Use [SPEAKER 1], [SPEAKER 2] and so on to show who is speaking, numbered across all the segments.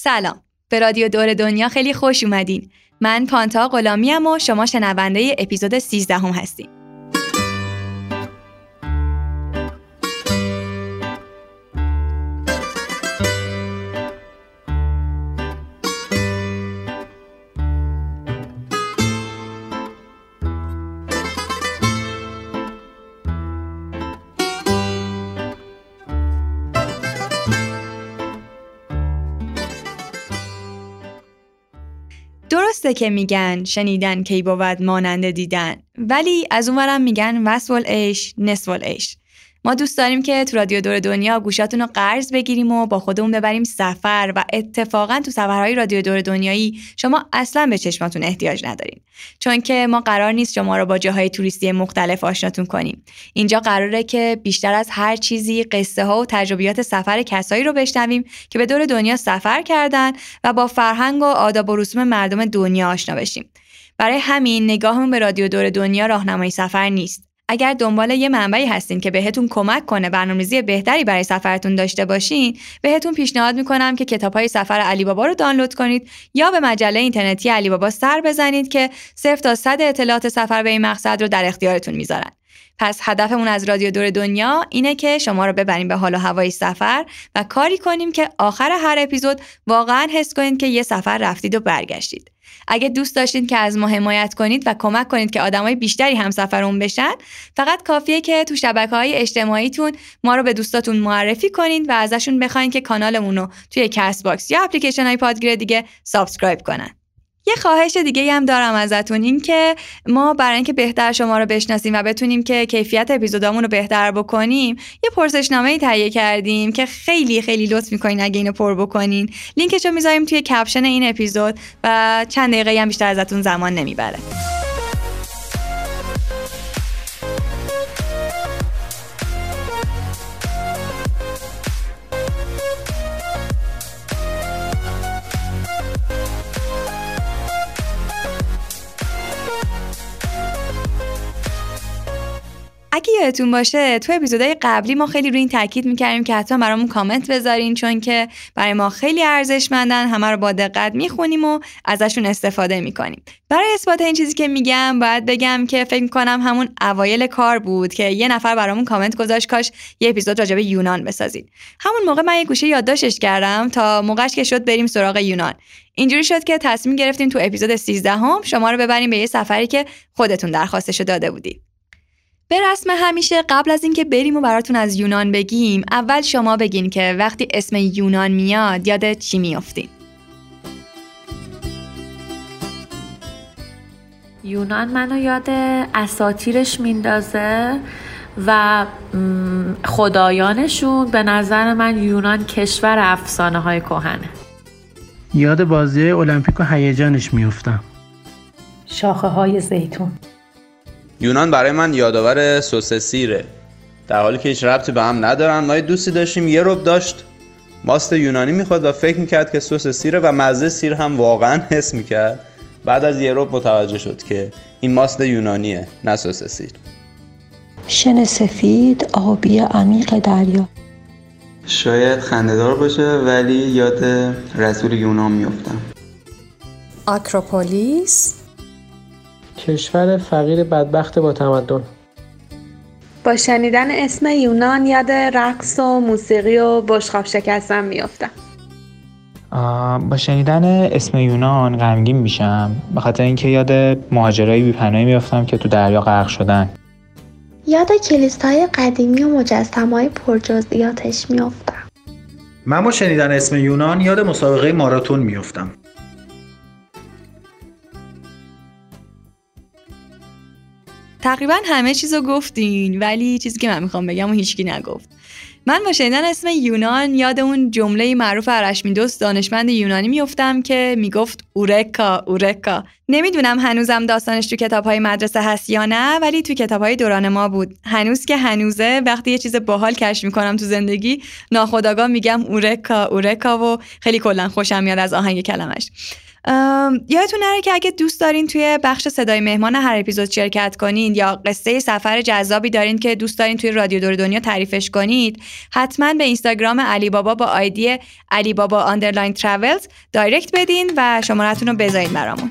[SPEAKER 1] سلام. به رادیو دور دنیا خیلی خوش اومدین. من پانتا غلامی و شما شنونده اپیزود 13 هم هستیم. درسته که میگن شنیدن کی بود مانند دیدن. ولی از اونورم میگن وصل عیش نصف عیش ما دوست داریم که تو رادیو دور دنیا گوشاتون رو قرض بگیریم و با خودمون ببریم سفر و اتفاقا تو سفرهای رادیو دور دنیایی شما اصلا به چشماتون احتیاج ندارین. چون که ما قرار نیست شما رو با جاهای توریستی مختلف آشناتون کنیم. اینجا قراره که بیشتر از هر چیزی قصه ها و تجربیات سفر کسایی رو بشنویم که به دور دنیا سفر کردن و با فرهنگ و آداب و رسوم مردم دنیا آشنا بشیم. برای همین نگاهمون به رادیو دور دنیا راهنمای سفر نیست. اگر دنبال یه منبعی هستین که بهتون کمک کنه برنامه‌ریزی بهتری برای سفرتون داشته باشین بهتون پیشنهاد می‌کنم که کتابهای سفر علی بابا رو دانلود کنید یا به مجله اینترنتی علی بابا سر بزنید که صفر تا صد اطلاعات سفر به این مقصد رو در اختیارتون می‌ذارن. پس هدفمون از رادیو دور دنیا اینه که شما رو ببریم به حال و هوای سفر و کاری کنیم که آخر هر اپیزود واقعا حس کنید که یه سفر رفتید و برگشتید. اگه دوست داشتید که از ما حمایت کنید و کمک کنید که آدمای بیشتری هم همسفرمون بشن فقط کافیه که تو شبکه های اجتماعیتون ما رو به دوستاتون معرفی کنید و ازشون بخواین که کانالمون رو توی Castbox یا اپلیکیشن های پادگیر دیگه subscribe کنن. یه خواهش دیگه هم دارم ازتون این که ما برای اینکه بهتر شما رو بشناسیم و بتونیم که کیفیت اپیزودامون رو بهتر بکنیم یه پرسشنامه تهیه کردیم که خیلی خیلی لطف می‌کنین اگه اینو پر بکنین. لینکش رو می‌ذاریم توی کپشن این اپیزود و چند دقیقه هم بیشتر ازتون زمان نمی‌بره. اگه یادتون باشه تو اپیزودهای قبلی ما خیلی روی این تاکید می‌کردیم که حتما برامون کامنت بذارین چون که برای ما خیلی ارزشمندن همه رو با دقت می‌خونیم و ازشون استفاده می‌کنیم. برای اثبات این چیزی که میگم باید بگم که فکر می‌کنم همون اوایل کار بود که یه نفر برامون کامنت گذاشت کاش یه اپیزود راجع به یونان بسازید. همون موقع من یه گوشه یادداشتش کردم تا موقعش که شد بریم سراغ یونان. اینجوری شد که تصمیم گرفتیم تو اپیزود 13 هم شما رو ببریم به یه سفری که خودتون درخواستشو داده بودید. به رسم همیشه قبل از اینکه بریم و براتون از یونان بگیم اول شما بگین که وقتی اسم یونان میاد یاد چی میافتین؟
[SPEAKER 2] یونان منو یاد اساتیرش میندازه و خدایانشون به نظر من یونان کشور افسانه های کهنه.
[SPEAKER 3] یاد بازی المپیک و هیجانش میفتم
[SPEAKER 4] شاخه های زیتون.
[SPEAKER 5] یونان برای من یادآور سوسسیره در حالی که هیچ ربطی به هم ندارن ما دوستی داشتیم یه رب داشت. ماست یونانی می‌خواد و فکر می‌کرد که سس سیره و مزه سیر هم واقعا حس می‌کرد. بعد از یه رب متوجه شد که این ماست یونانیه نه سس سیر.
[SPEAKER 6] شن سفید آبی عمیق دریا.
[SPEAKER 7] شاید خندهدار باشه ولی یاد رسول یونان میفتم
[SPEAKER 4] آکروپولیس
[SPEAKER 3] کشور فقیر بدبخت با تمدن.
[SPEAKER 8] با شنیدن اسم یونان یاد رقص و موسیقی و بشخاب شکستن میافتم
[SPEAKER 9] با شنیدن اسم یونان غمگین میشم. به خاطر اینکه یاد مهاجرای بیپناهی میافتم که تو دریا غرق شدن.
[SPEAKER 10] یاد کلیسای قدیمی و مجسمه پرجزئیاتش میافتم.
[SPEAKER 11] من با شنیدن اسم یونان یاد مسابقه ماراتون میافتم.
[SPEAKER 1] تقریبا همه چیز رو گفتین ولی چیزی که من می‌خوام بگم و هیچکی نگفت. من با شنیدن اسم یونان یاد اون جمله معروف ارشمیدس دانشمند یونانی میفتم که می‌گفت اورکا اورکا. نمی‌دونم هنوزم داستانش تو کتاب های مدرسه هست یا نه ولی تو کتاب های دوران ما بود. هنوز که هنوزه وقتی یه چیز باحال کشف می‌کنم تو زندگی ناخودآگاه میگم اورکا اورکا و خیلی کلا خوشم میاد از آهنگ کلمش. یادتون نره که اگه دوست دارین توی بخش صدای مهمان هر اپیزود شرکت کنین یا قصه سفر جذابی دارین که دوست دارین توی رادیو دور دنیا تعریفش کنید حتما به اینستاگرام علی بابا با ID علی بابا underline travels direct بدین و شمارتون رو بذارین برامون.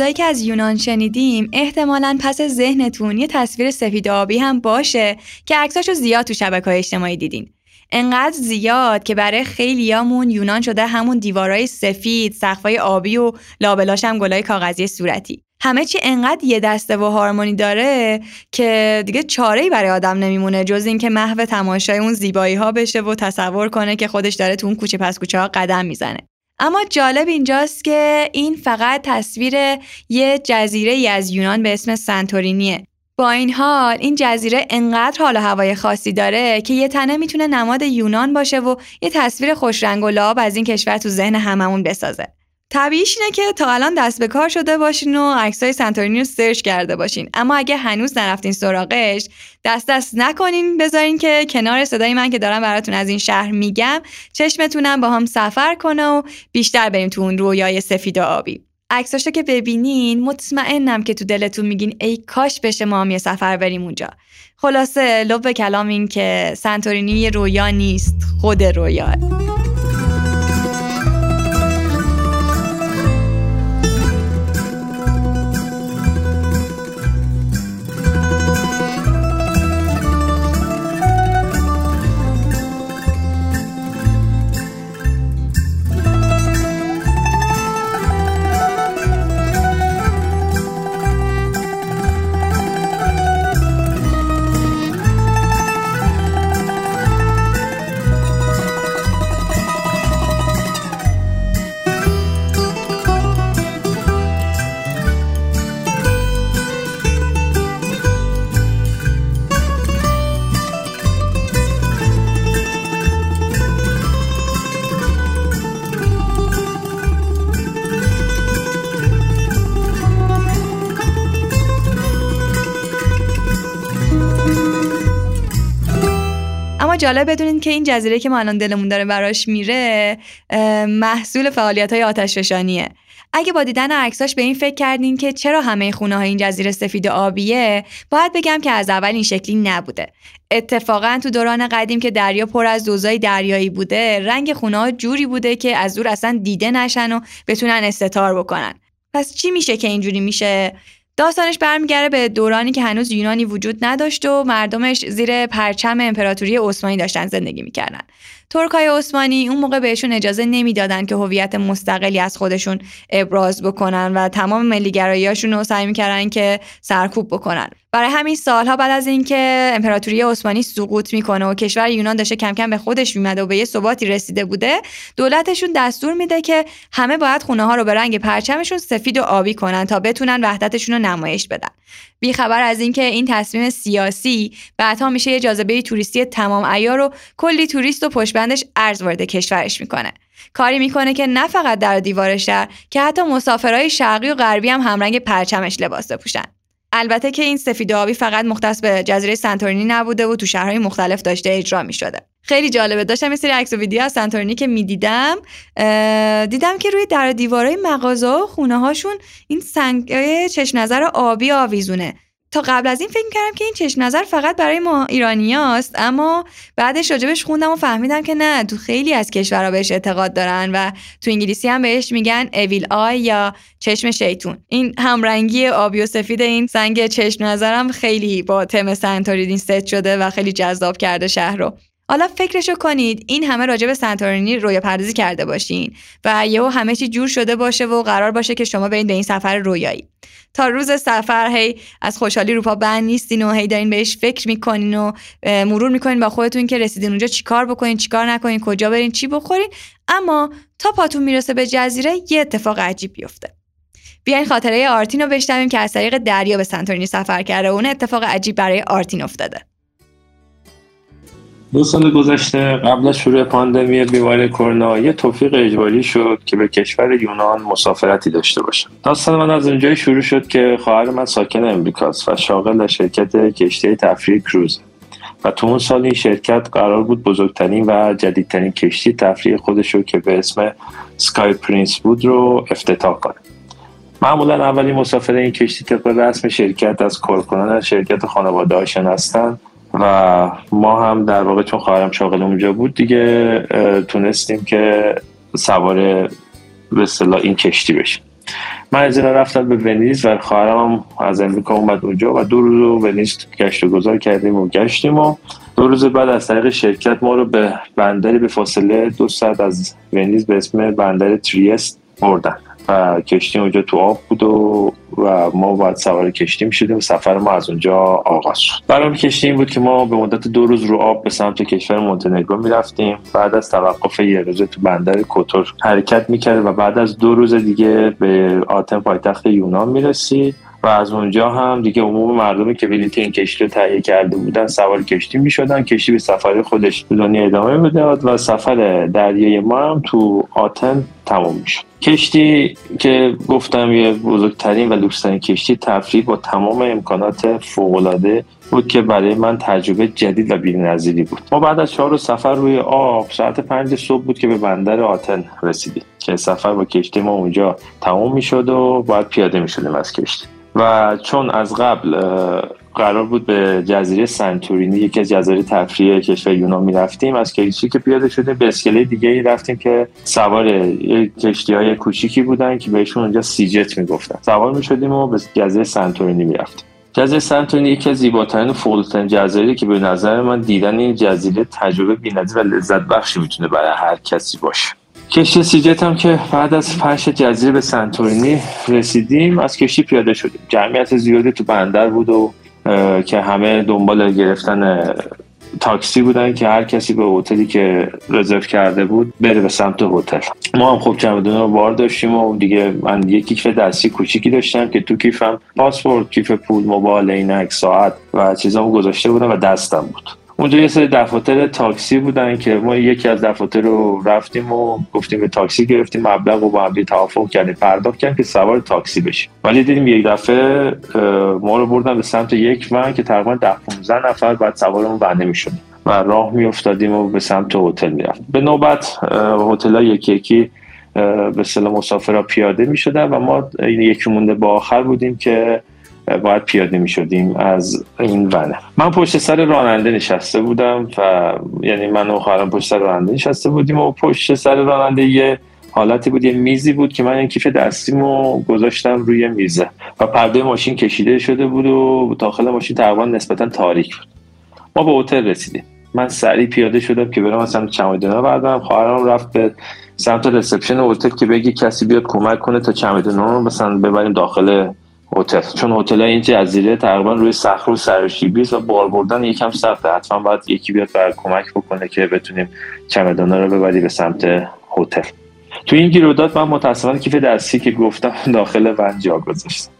[SPEAKER 1] چیزایی که از یونان شنیدیم احتمالا پس ذهنتون یه تصویر سفید آبی هم باشه که عکساشو زیاد تو شبکه اجتماعی دیدین انقدر زیاد که برای خیلیامون یونان شده همون دیوارای سفید، سقفای آبی و لابلاش هم گلای کاغذی صورتی. همه چی انقدر یه دسته و هارمونی داره که دیگه چاره برای آدم نمیمونه جز اینکه محو تماشای اون زیبایی ها بشه و تصور کنه که خودش داره تو اون کوچه پس کوچه ها قدم می‌زنه. اما جالب اینجاست که این فقط تصویر یه جزیره ای از یونان به اسم سنتورینیه. با این حال این جزیره انقدر حال و هوای خاصی داره که یه تنه می‌تونه نماد یونان باشه و یه تصویر خوشرنگ و لاب از این کشور تو ذهن هممون بسازه. طبیعیش اینه که تا الان دست به کار شده باشین و عکسای سنتورینی رو سرچ کرده باشین. اما اگه هنوز نرفتین سراغش دست دست نکنین بذارین که کنار صدای من که دارم براتون از این شهر میگم چشمتونم با هم سفر کنه و بیشتر بریم تو اون رویای سفید و آبی. عکساشو که ببینین مطمئنم که تو دلتون میگین ای کاش بشه ما هم یه سفر بریم اونجا. خلاصه لب کلام این که سنتورینی رویا نیست خود رویاه. جالب بدونین که این جزیره که ما الان دلمون داره براش میره محصول فعالیت های آتش فشانیه اگه با دیدن عکساش به این فکر کردین که چرا همه خونه های این جزیره سفید آبیه باید بگم که از اول این شکلی نبوده. اتفاقا تو دوران قدیم که دریا پر از دوزای دریایی بوده رنگ خونه ها جوری بوده که از دور اصلا دیده نشن و بتونن استتار بکنن. پس چی میشه که اینجوری میشه؟ داستانش برمیگرده به دورانی که هنوز یونانی وجود نداشت و مردمش زیر پرچم امپراتوری عثمانی داشتن زندگی می‌کردن. ترکای عثمانی اون موقع بهشون اجازه نمی‌دادن که هویت مستقلی از خودشون ابراز بکنن و تمام ملیگراییاشون رو سعی می‌کردن که سرکوب بکنن. برای همین سالها بعد از اینکه امپراتوری عثمانی سقوط می‌کنه و کشور یونان داشته کم کم به خودش میمده و به یه ثباتی رسیده بوده دولتشون دستور میده که همه باید خونه ها رو به رنگ پرچمشون سفید و آبی کنن تا بتونن وحدتشون رو نمایش بدن. بیخبر از اینکه این تصمیم سیاسی بعدها میشه یه جاذبه توریستی تمام عیار و کلی توریست و پشبندش ارز وارد کشورش می‌کنه. کاری می‌کنه که نه فقط در دیوار شهر که حتی مسافرهای شرقی و غربی هم همرنگ پرچمش لباس بپوشن. البته که این سفید آبی فقط مختص به جزیره سنتورینی نبوده و تو شهرهای مختلف داشته اجرا می شده. خیلی جالبه داشتم یه سری عکس و ویدیو از سنتورینی که می‌دیدم دیدم که روی در دیوارهای مغازه و خونه هاشون این سنگ چشم آبی آویزونه. تا قبل از این فکر کردم که این چشم نظر فقط برای ما ایرانیاست اما بعدش راجبش خوندم و فهمیدم که نه تو خیلی از کشورها بهش اعتقاد دارن و تو انگلیسی هم بهش میگن اویل آی یا چشم شیطون. این همرنگی آبی و سفید این سنگ چشم نظرم خیلی با تم سنتوریدین ست شده و خیلی جذاب کرده شهر رو. حالا فکرشو کنید این همه راجع به سنتورینی رویا پردازی کرده باشین و یهو همه چی جور شده باشه و قرار باشه که شما برین به این سفر رویایی. تا روز سفر هی از خوشحالی روپا بند نیستین و هی دارین بهش فکر می‌کنین و مرور می‌کنین با خودتون که رسیدین اونجا چیکار بکنین چیکار نکنین کجا برین چی بخورین. اما تا پاتون می‌رسه به جزیره یه اتفاق عجیب بیفته. بیاین خاطره آرتین رو بشنویم که از طریق دریا به سنتورینی سفر کرده و اون اتفاق عجیب برای آرتین افتاده.
[SPEAKER 12] دو سال گذشته قبل از شروع پاندمی بیماری کرونا یه توفیق اجباری شد که به کشور یونان مسافرتی داشته باشم داستان من از اونجایی شروع شد که خواهر من ساکن امریکاست و شاغل در شرکت کشتی تفریح کروز. و تو اون سال این شرکت قرار بود بزرگترین و جدیدترین کشتی تفریح خودش رو که به اسم سکای پرینس بود رو افتتاح کنه. معمولا اولین مسافر این کشتی طبق رسم شرکت از کارکنان شرکت خانواده هاشن هستن و ما هم در واقع چون خواهرم شاغل اونجا بود دیگه تونستیم که سوار به اصطلاح این کشتی بشیم. من از رفتم به ونیز و خواهرم از امریکا اومد اونجا و دو روز ونیز گشت و گذار کردیم و گشتیم و دو روز بعد از طریق شرکت ما رو به بندری به فاصله دو ساعت از ونیز به اسم بندر تریست بردن. و کشتی اونجا تو آب بود و, و ما باید سوار کشتی می شدیم و سفر ما از اونجا آغاز شد. برام کشتی این بود که ما به مدت دو روز رو آب به سمت کشور مونتنگرو می رفتیم بعد از توقف یه روزه تو بندر کوتور حرکت می و بعد از دو روز دیگه به آتن پایتخت یونان می رسید و از اونجا هم دیگه عموم مردمی که بلیط این کشتی رو تهیه کرده بودن سوار کشتی می شدن کشتی به سفر خودش دنیا ادامه می‌داد و سفر دریای ما هم تو آتن تموم می شد کشتی که گفتم یه بزرگترین و لوکسترین کشتی تفریح با تمام امکانات فوقالعاده بود که برای من تجربه جدید و بی‌نظیری بود. ما بعد از چهار سفر روی آب ساعت پنج صبح بود که به بندر آتن رسیدیم که سفر با کشتی ما اونجا تموم می‌شد و باید پیاده می‌شدیم از کشتی. و چون از قبل قرار بود به جزیره سنتورینی یکی از جزایر تفریح کشور یونان می‌رفتیم از کشتی که پیاده شده به اسکله دیگه ای رفتیم که سوار کشتی های کوچیکی بودن که بهشون اونجا سیجت می‌گفتن. سوار می‌شدیم و به جزیره سنتورینی می‌رفتیم. جزیره سنتورینی یکی از زیباترین و فولترین جزایری که به نظر من دیدن این جزیره تجربه بی‌نظیر و لذت بخشی می‌تونه برای هر کسی باشه. کشتی سیجت هم که بعد از فرش جزیره سنتورینی رسیدیم از کشتی پیاده شدیم. جمعیت زیادی تو بندر بود و که همه دنبال گرفتن تاکسی بودن که هر کسی به هتلی که رزرو کرده بود بره به سمت هتل. ما هم خب چمدون رو بار داشتیم و دیگه من یه کیف دستی کوچیکی داشتم که تو کیفم پاسپورت کیف پول موبایل عینک ساعت و چیزامو گذاشته بودم و دستم بود. اونجا یه سری دفاتر تاکسی بودن که ما یکی از دفاتر رو رفتیم و گفتیم به تاکسی گرفتیم مبلغ رو با هم توافق کردیم پرداخت کردیم که سوار تاکسی بشیم. ولی دیدیم یک دفعه ما رو بردن به سمت یک ون که تقریبا ده 15 نفر بعد سوار اون ون می‌شدیم و راه میافتادیم و به سمت هتل می‌رفتیم. به نوبت هتل یکی یکی به مسافر مسافرها پیاده می‌شدن و ما یکی مونده با آخر بودیم که باید پیاده می شدیم از این ونه من پشت سر راننده نشسته بودم و یعنی من و خواهرم پشت سر راننده نشسته بودیم و پشت سر راننده یه حالتی بود یه میزی بود که من این کیف دستیمو گذاشتم روی میزه و پرده ماشین کشیده شده بود و داخل ماشین تقریبا نسبتا تاریک بود. ما به هتل رسیدیم. من سریع پیاده شدم که برم سمت چمدونا بردم خواهرم رفت به سمت رسپشن هتل که بگی کسی بیاد کمک کنه تا چمدونا رو مثلا ببریم داخل هتل. چون هتل این جزیره تقریبا روی صخره و سرشیبی و بار بردن یکم سخته. حتما باید یکی بیاد بر کمک بکنه که بتونیم چمدانا رو ببری به سمت هتل. تو این گیرودات من متاسفانه کیف دستی که گفتم داخل ون جا گذاشتم.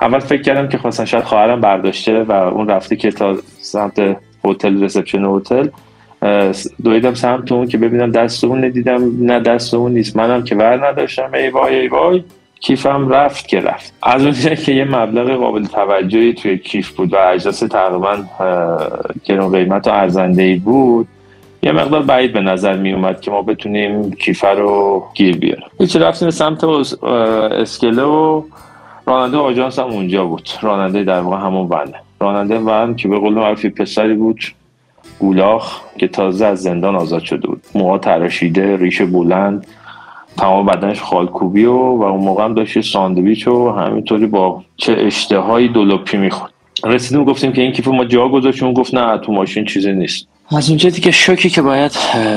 [SPEAKER 12] اول فکر کردم که خواستن شاید خواهرم برداشته و اون رفته که تا سمت هتل رسپشن هتل. دویدم سمت اون که ببینم دست اون ندیدم. نه دست اون نیست. منم که ور نداشتم. ای وای ای وای. کیفم رفت که رفت. از اونجا که یه مبلغ قابل توجهی توی کیف بود و اجاس تقریبا گرون قیمت ارزنده ای بود یه مقدار بعید به نظر می اومد که ما بتونیم کیفه رو گیر بیاریم. هیچ رفتیم سمت اسکله و راننده آژانس هم اونجا بود. راننده در واقع همون ونه راننده ون که به قول معروفی پسری بود گولاخ که تازه از زندان آزاد شده بود. موها تراشیده ریش بلند. تمام بدنش خالکوبی و و اون موقع هم داشت ساندویچ و همینطوری با چه اشتهایی دولپی می‌خورد. رسیدیم گفتیم که این کیف ما جا گذاشتیم گفت نه تو ماشین چیزی نیست. از اونجایی که شوکی که باید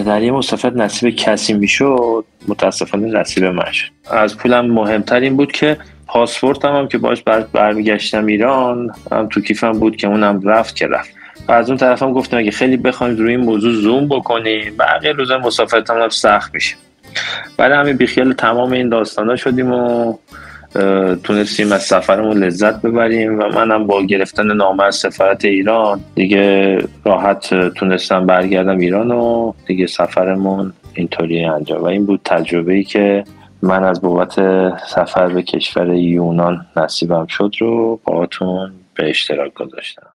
[SPEAKER 12] در یه مسافرت نصیب کسی می‌شد متاسفانه نصیب من شد. از پولم مهمتر این بود که پاسپورتم هم که باش بر برمیگشتم ایران هم تو کیفم بود که اونم رفت که رفت. و از اون طرف هم گفتم اگه خیلی بخوایم روی این موضوع زوم بکنیم بقیه روزا مسافرت هم سخت میشه. بعد همین بیخیال تمام این داستانا شدیم و تونستیم از سفرمون لذت ببریم و منم با گرفتن نامه از سفارت ایران دیگه راحت تونستم برگردم ایران و دیگه سفرمون اینطوری انجام. و این بود تجربه ای که من از بابت سفر به کشور یونان نصیبم شد رو باهاتون به اشتراک گذاشتم.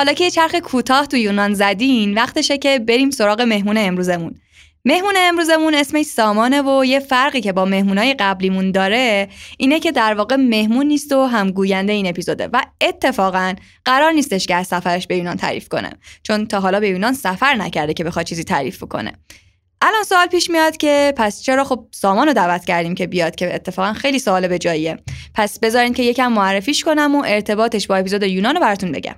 [SPEAKER 1] حالا که یه چرخ کوتاه تو یونان زدین وقتشه که بریم سراغ مهمون امروزمون. مهمون امروزمون اسمش سامانه و یه فرقی که با مهمونای قبلیمون داره اینه که در واقع مهمون نیست و هم گوینده این اپیزوده و اتفاقا قرار نیستش که از سفرش به یونان تعریف کنه چون تا حالا به یونان سفر نکرده که بخواد چیزی تعریف کنه الان سوال پیش میاد که پس چرا خب سامان رو دعوت کردیم که بیاد که اتفاقا خیلی سوال به جاییه پس بذارین که یکم معرفیش کنم و ارتباطش با اپیزود یونان رو براتون بگم.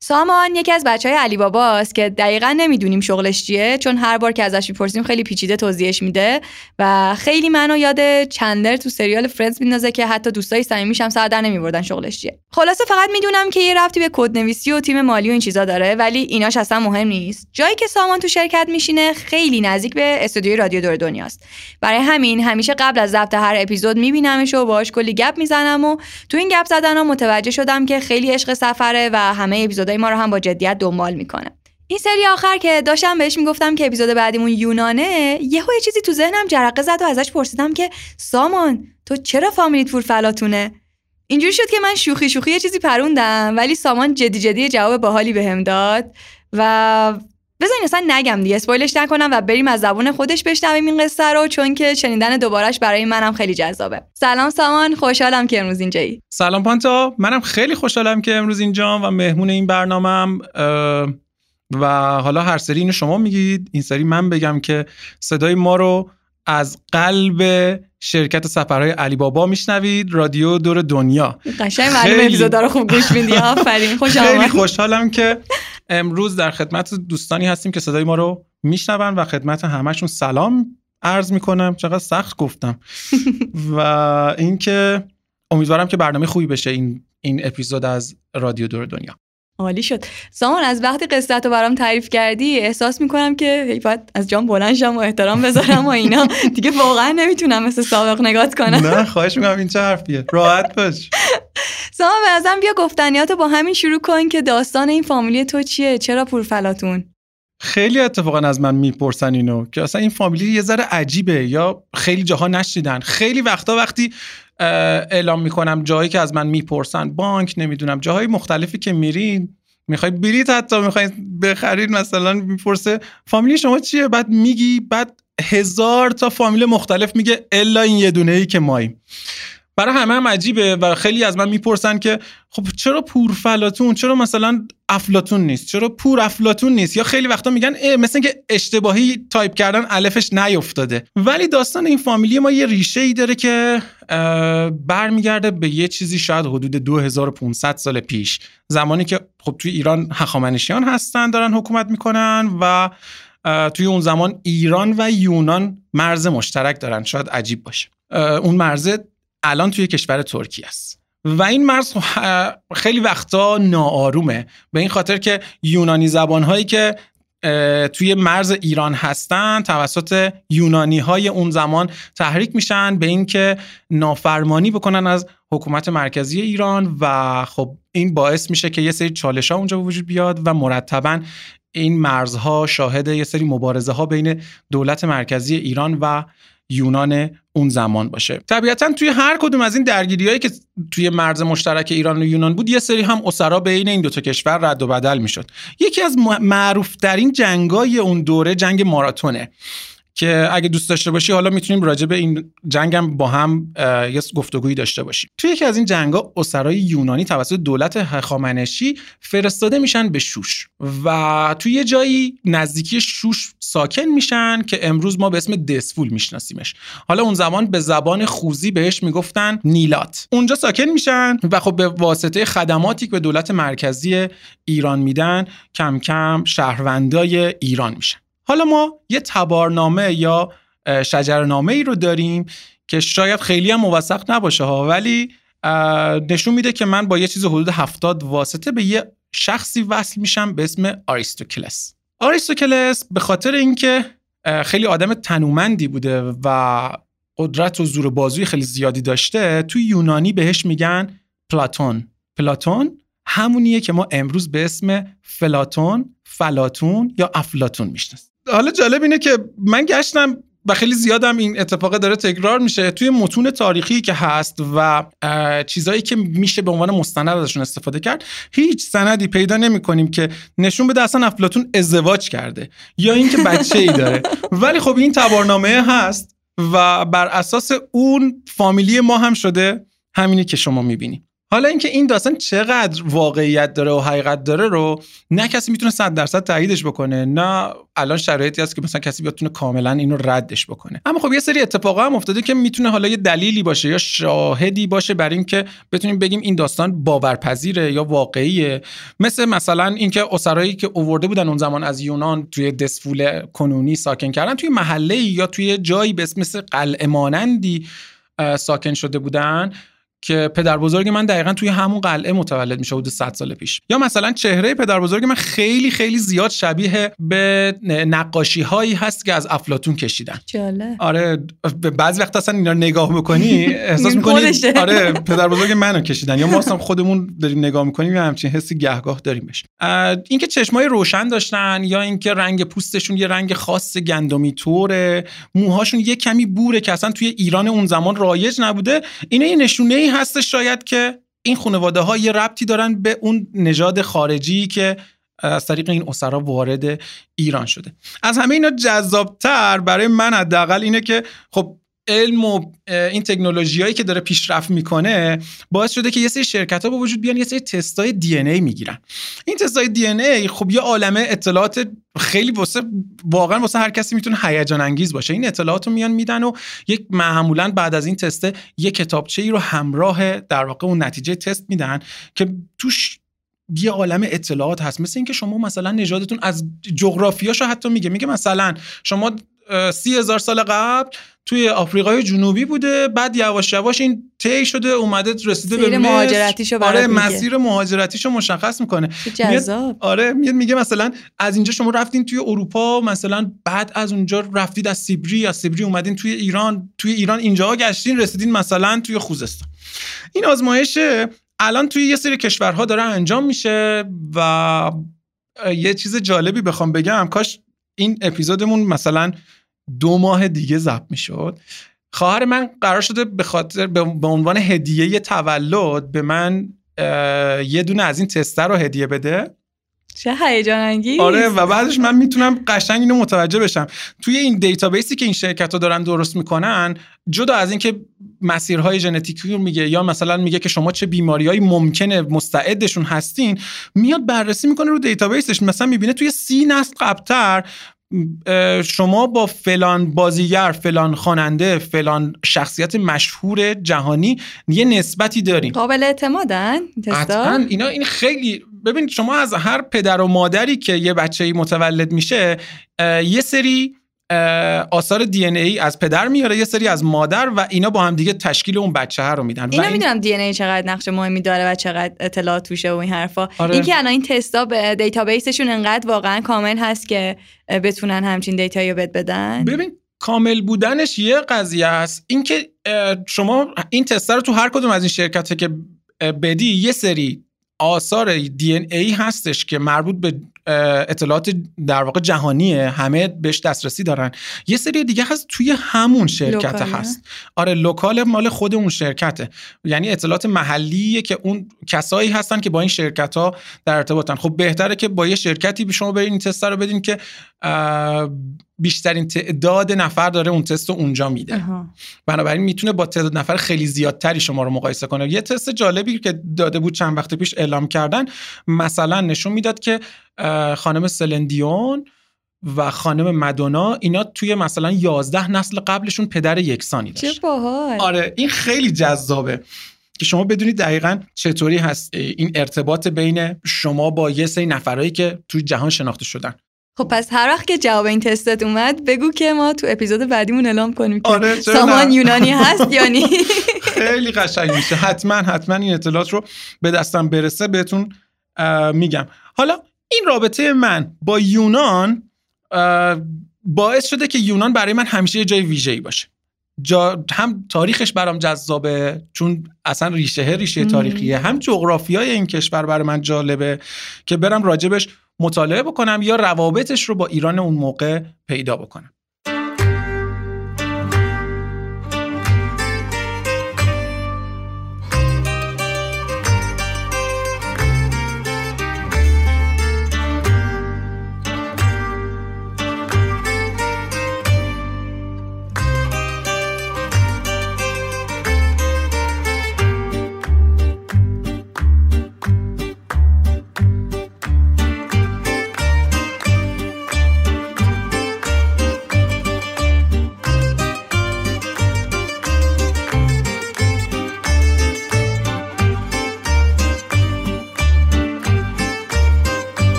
[SPEAKER 1] سامان یکی از بچه های علی باباست که دقیقا نمی‌دونیم شغلش چیه چون هر بار که ازش می‌پرسیم خیلی پیچیده توضیحش میده و خیلی منو یاد چندر تو سریال فرندز میندازه که حتی دوستای صمیمیش هم سر در نمیبردن شغلش چیه. خلاصه فقط می‌دونم که یه رفتی به کدنویسی و تیم مالی و این چیزا داره ولی ایناش اصلا مهم نیست. جایی که سامان تو شرکت میشینه خیلی نزدیک به استودیوی رادیو دور دنیاست. برای همین همیشه قبل از ضبط هر اپیزود میبینمش و باهاش کلی گپ می‌زنم و تو این گپ زدنها متوجه شدم که خیلی عشق سفره و همه اپیزود ما رو هم با جدیت دنبال می‌کنه این سری آخر که داشتم بهش می‌گفتم که اپیزود بعدیمون یونانه یهو یه چیزی تو ذهنم جرقه زد و ازش پرسیدم که سامان تو چرا فامیلیت پور فلاتونه؟ اینجوری شد که من شوخی شوخی یه چیزی پروندم ولی سامان جدی جدی جواب باحالی بهم داد و بذارین اصلا نگم دیگه. اسپویلش نکنم و بریم از زبون خودش بشنویم این قصه رو چون که شنیدن دوبارش برای منم خیلی جذابه. سلام سامان خوشحالم که امروز اینجایی.
[SPEAKER 13] سلام پانتا منم خیلی خوشحالم که امروز اینجا و مهمون این برنامهم و حالا هر سری اینو شما میگید این سری من بگم که صدای ما رو از قلب شرکت سفرهای علی بابا میشنوید رادیو دور دنیا.
[SPEAKER 1] قشنگ معلومه اپیزودا رو خوب گوش میدی. آفرین خوش
[SPEAKER 13] خیلی خوشحالم که امروز در خدمت دوستانی هستیم که صدای ما رو میشنون و خدمت همشون سلام عرض می‌کنم. چقدر سخت گفتم. و اینکه امیدوارم که برنامه خوبی بشه این این اپیزود از رادیو دور دنیا.
[SPEAKER 1] عالی شد. سامان از وقتی قصت رو برام تعریف کردی احساس می‌کنم که هی باید از جام بلند شم و احترام بذارم و اینا. دیگه واقعا نمی‌تونم مثل سابق نگات کنم.
[SPEAKER 13] نه خواهش می‌کنم این چه حرفیه؟ راحت باش.
[SPEAKER 1] سامان به ازم بیا گفتنیات با همین شروع کن که داستان این فامیلی تو چیه؟ چرا پورفلاتون؟
[SPEAKER 13] خیلی اتفاقا از من می‌پرسن اینو که اصلا این فامیلی یه ذره عجیبه یا خیلی جاها نشیدن خیلی وقتا وقتی اعلام می‌کنم جایی که از من می‌پرسن. بانک نمی‌دونم جاهای مختلفی که میرین می‌خوای بلیت حتی می‌خوای بخرید مثلا می‌پرسه فامیلی شما چیه؟ بعد میگی بعد هزار تا فامیل مختلف میگه الا این یه دونه ای که ماییم. برای همه هم عجیبه و خیلی از من می‌پرسن که خب چرا پورفلاتون چرا مثلا افلاتون نیست؟ چرا پور افلاتون نیست؟ یا خیلی وقتا میگن مثل که اشتباهی تایپ کردن الفش نیافتاده ولی داستان این فامیلی ما یه ریشه ای داره که برمیگرده به یه چیزی شاید حدود 2500 سال پیش. زمانی که خب توی ایران هخامنشیان هستن دارن حکومت می‌کنن و توی اون زمان ایران و یونان مرز مشترک دارن. شاید عجیب باشه. اون مرز الان توی کشور ترکیه است. و این مرز خیلی وقتا ناآرومه. به این خاطر که یونانی زبانهایی که توی مرز ایران هستن توسط یونانی های اون زمان تحریک میشن به اینکه نافرمانی بکنن از حکومت مرکزی ایران و خب این باعث میشه که یه سری چالش ها اونجا وجود بیاد و مرتبا این مرزها شاهد یه سری مبارزه ها بین دولت مرکزی ایران و یونان اون زمان باشه. طبیعتا توی هر کدوم از این درگیری هایی که توی مرز مشترک ایران و یونان بود یه سری هم اسرا بین این دوتا کشور رد و بدل می‌شد. یکی از معروف ترین جنگای اون دوره جنگ ماراتونه. که اگه دوست داشته باشی حالا می‌تونیم راجع به این جنگم با هم یه گفتگویی داشته باشیم. توی یکی از این جنگا اسرای یونانی توسط دولت هخامنشی فرستاده میشن به شوش و توی یه جایی نزدیکی شوش ساکن میشن که امروز ما به اسم دسفول میشناسیمش. حالا اون زمان به زبان خوزی بهش می‌گفتن نیلات. اونجا ساکن میشن و خب به واسطه خدماتی که به دولت مرکزی ایران میدن کم کم شهروندای ایران میشن. حالا ما یه تبارنامه یا شجرنامه ای رو داریم که شاید خیلی هم موثق نباشه ها ولی نشون میده که من با یه چیز حدود هفتاد واسطه به یه شخصی وصل میشم به اسم آریستوکلس. آریستوکلس به خاطر اینکه خیلی آدم تنومندی بوده و قدرت و زور بازوی خیلی زیادی داشته توی یونانی بهش میگن پلاتون. پلاتون همونیه که ما امروز به اسم فلاتون فلاتون یا افلاتون می‌شناسیم. حالا جالب اینه که من گشتم و خیلی زیادم این اتفاق داره تکرار میشه توی متون تاریخی که هست و چیزایی که میشه به عنوان مستند ازشون استفاده کرد هیچ سندی پیدا نمی کنیم که نشون بده اصلا افلاتون ازدواج کرده یا اینکه بچه ای داره. ولی خب این تبارنامه هست و بر اساس اون فامیلی ما هم شده همینی که شما می‌بینید حالا اینکه این داستان چقدر واقعیت داره و حقیقت داره رو نه کسی می‌تونه 100 درصد تاییدش بکنه نه الان شرایطی هست که مثلا کسی بتونه کاملا اینو ردش بکنه. اما خب یه سری اتفاقا هم افتاده که می‌تونه حالا یه دلیلی باشه یا شاهدی باشه بر اینکه بتونیم بگیم این داستان باورپذیره یا واقعیه. مثل مثلا اینکه اسرایی که اوورده بودن اون زمان از یونان توی دسفول کنونی ساکن کردن توی محله یا توی جایی به اسم قلعه مانندی ساکن شده بودن که پدر بزرگ من دقیقا توی همون قلعه متولد میشه بود 100 سال پیش. یا مثلا چهره پدر بزرگ من خیلی خیلی زیاد شبیه به نقاشی هایی هست که از افلاتون کشیدن.
[SPEAKER 1] جاله.
[SPEAKER 13] آره بعضی وقت اصلا اینا نگاه می‌کنی احساس می‌کنی آره پدر بزرگ منو کشیدن. یا ما اصلا خودمون داریم نگاه می‌کنیم یا همچین حسی گهگاه داریم بهش. اینکه چشمای روشن داشتن یا اینکه رنگ پوستشون یه رنگ خاص گندمی طوره موهاشون یه کمی بوره که اصلا توی ایران اون زمان رایج نبوده اینا یه نشونه هستش شاید که این خانواده ها یه ربطی دارن به اون نژاد خارجی که از طریق این اسرا وارد ایران شده. از همه اینا جذابتر برای من حداقل اینه که خب علم و این تکنولوژی هایی که داره پیشرفت می‌کنه باعث شده که یه سری شرکت ها با وجود بیان یه سری تست های دی ای می‌گیرن. این تست های دی ای خب یه عالمه اطلاعات خیلی واسه واقعا واسه هر کسی می‌تونه هیجان انگیز باشه. این اطلاعات رو میان میدن و یک معمولا بعد از این تسته یه کتابچه ای رو همراه در واقع اون نتیجه تست میدن که توش یه عالم اطلاعات هست. مثل اینکه شما مثلا نژادتون از جغرافیاشو حتی میگه. میگه مثلا شما سی هزار سال قبل توی آفریقای جنوبی بوده. بعد یواش یواش این طی شده اومده رسیده به
[SPEAKER 1] مهاجرتیشو
[SPEAKER 13] آره مسیر مهاجرتیشو مشخص می‌کنه.
[SPEAKER 1] جذاب.
[SPEAKER 13] آره میاد میگه مثلا از اینجا شما رفتین توی اروپا مثلا بعد از اونجا رفتید از سیبری از سیبری اومدین توی ایران. توی ایران اینجا گشتین رسیدین مثلا توی خوزستان. این آزمایش الان توی یه سری کشورها داره انجام میشه و یه چیز جالبی بخوام بگم. کاش این اپیزودمون مثلا دو ماه دیگه ضبط می‌شد. خواهر من قرار شده به خاطر به عنوان هدیه تولد به من یه دونه از این تستر رو هدیه بده.
[SPEAKER 1] چه هیجان انگیز.
[SPEAKER 13] آره و بعدش من می‌تونم قشنگ اینو متوجه بشم. توی این دیتابیسی که این شرکت ها دارن درست می‌کنن جدا از اینکه مسیرهای ژنتیکی رو میگه یا مثلا میگه که شما چه بیماریهایی ممکنه مستعدشون هستین میاد بررسی می‌کنه رو دیتابیسش. مثلا می‌بینه توی سی نسل قبلتر شما با فلان بازیگر فلان خواننده فلان شخصیت مشهور جهانی یه نسبتی داریم
[SPEAKER 1] قابل اعتمادن
[SPEAKER 13] قطعا. اینا این خیلی ببین شما از هر پدر و مادری که یه بچه متولد میشه یه سری آثار DNA از پدر میاره یه سری از مادر و اینا با هم دیگه تشکیل اون بچه ها رو میدن.
[SPEAKER 1] اینا
[SPEAKER 13] این...
[SPEAKER 1] می‌دونم DNA چقدر نقش مهمی داره و چقدر اطلاعات توشه و این حرفا. آره. اینکه الان این تستا به database شون انقدر واقعا کامل هست که بتونن همچین data یی رو بد بدن.
[SPEAKER 13] ببین کامل بودنش یه قضیه است. اینکه شما این تستا رو تو هر کدوم از این شرکته که بدی یه سری آثار DNA هستش که مربوط به اطلاعات در واقع جهانیه همه بهش دسترسی دارن. یه سری دیگه هست توی همون شرکت هست. آره local مال خود اون شرکته. یعنی اطلاعات محلیه که اون کسایی هستن که با این شرکت ها در ارتباطن. خب بهتره که با یه شرکتی به شما برین این تست رو بدین که بیشترین تعداد نفر داره اون تست رو اونجا میده. بنابراین می‌تونه با تعداد نفر خیلی زیادتری شما رو مقایسه کنه. یه تست جالبی که داده بود چند وقت پیش اعلام کردن مثلا نشون می‌داد که خانم سلندیون و خانم مدونا اینا توی مثلا 11 نسل قبلشون پدر یکسانی داشت.
[SPEAKER 1] چه باحال.
[SPEAKER 13] آره این خیلی جذابه که شما بدونید دقیقا چطوری هست این ارتباط بین شما با یه سری نفرهایی که توی جهان شناخته شدن.
[SPEAKER 1] خب پس هر وقت که جواب این تستت اومد بگو که ما تو اپیزود بعدیمون اعلام کنیم که
[SPEAKER 13] آره
[SPEAKER 1] سامان یونانی هست یا نی
[SPEAKER 13] خیلی قشنگ میشه. حتما حتما این اطلاعات رو به دستم برسه بهتون میگم. حالا این رابطه من با یونان باعث شده که یونان برای من همیشه یه جای ویژه‌ای باشه. جا هم تاریخش برام جذابه چون اصلا ریشه ریشه تاریخیه. هم جغرافیای این کشور برای من جالبه که برم راجبش مطالعه بکنم یا روابطش رو با ایران اون موقع پیدا بکنم.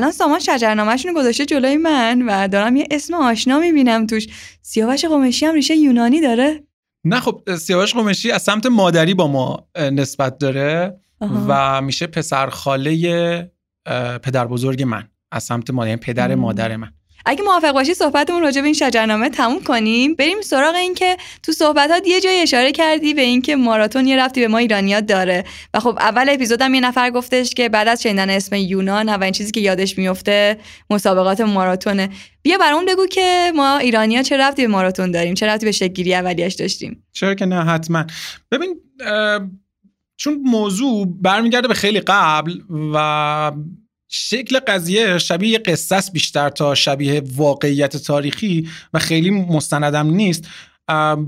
[SPEAKER 1] الان سامان شجرنامهشون گذاشته جلوی من و دارم یه اسم آشنا می‌بینم توش. سیاوش قمشی هم ریشه یونانی داره.
[SPEAKER 13] نه خب سیاوش قمشی از سمت مادری با ما نسبت داره و میشه پسرخاله پدر بزرگ من. از سمت مادر یعنی پدر مادر من.
[SPEAKER 1] اگه موافق باشی صحبتمون راجع به این شجرنامه تموم کنیم. بریم سراغ این که تو صحبتات یه جای اشاره کردی به اینکه ماراتون یه رفتی به ما ایرانیا داره. و خب اول اپیزودم یه نفر گفتش که بعد از شنیدن اسم یونان اولین چیزی که یادش میفته مسابقات ماراتونه. بیا برامون بگو که ما ایرانیا چه رفتی به ماراتون داریم چه رفتی به شکلگیری اولیش داشتیم.
[SPEAKER 13] چرا که نه حتما. ببین چون موضوع برمیگرده به خیلی قبل و شکل قضیه شبیه قصه بیشتر تا شبیه واقعیت تاریخی و خیلی مستندم نیست.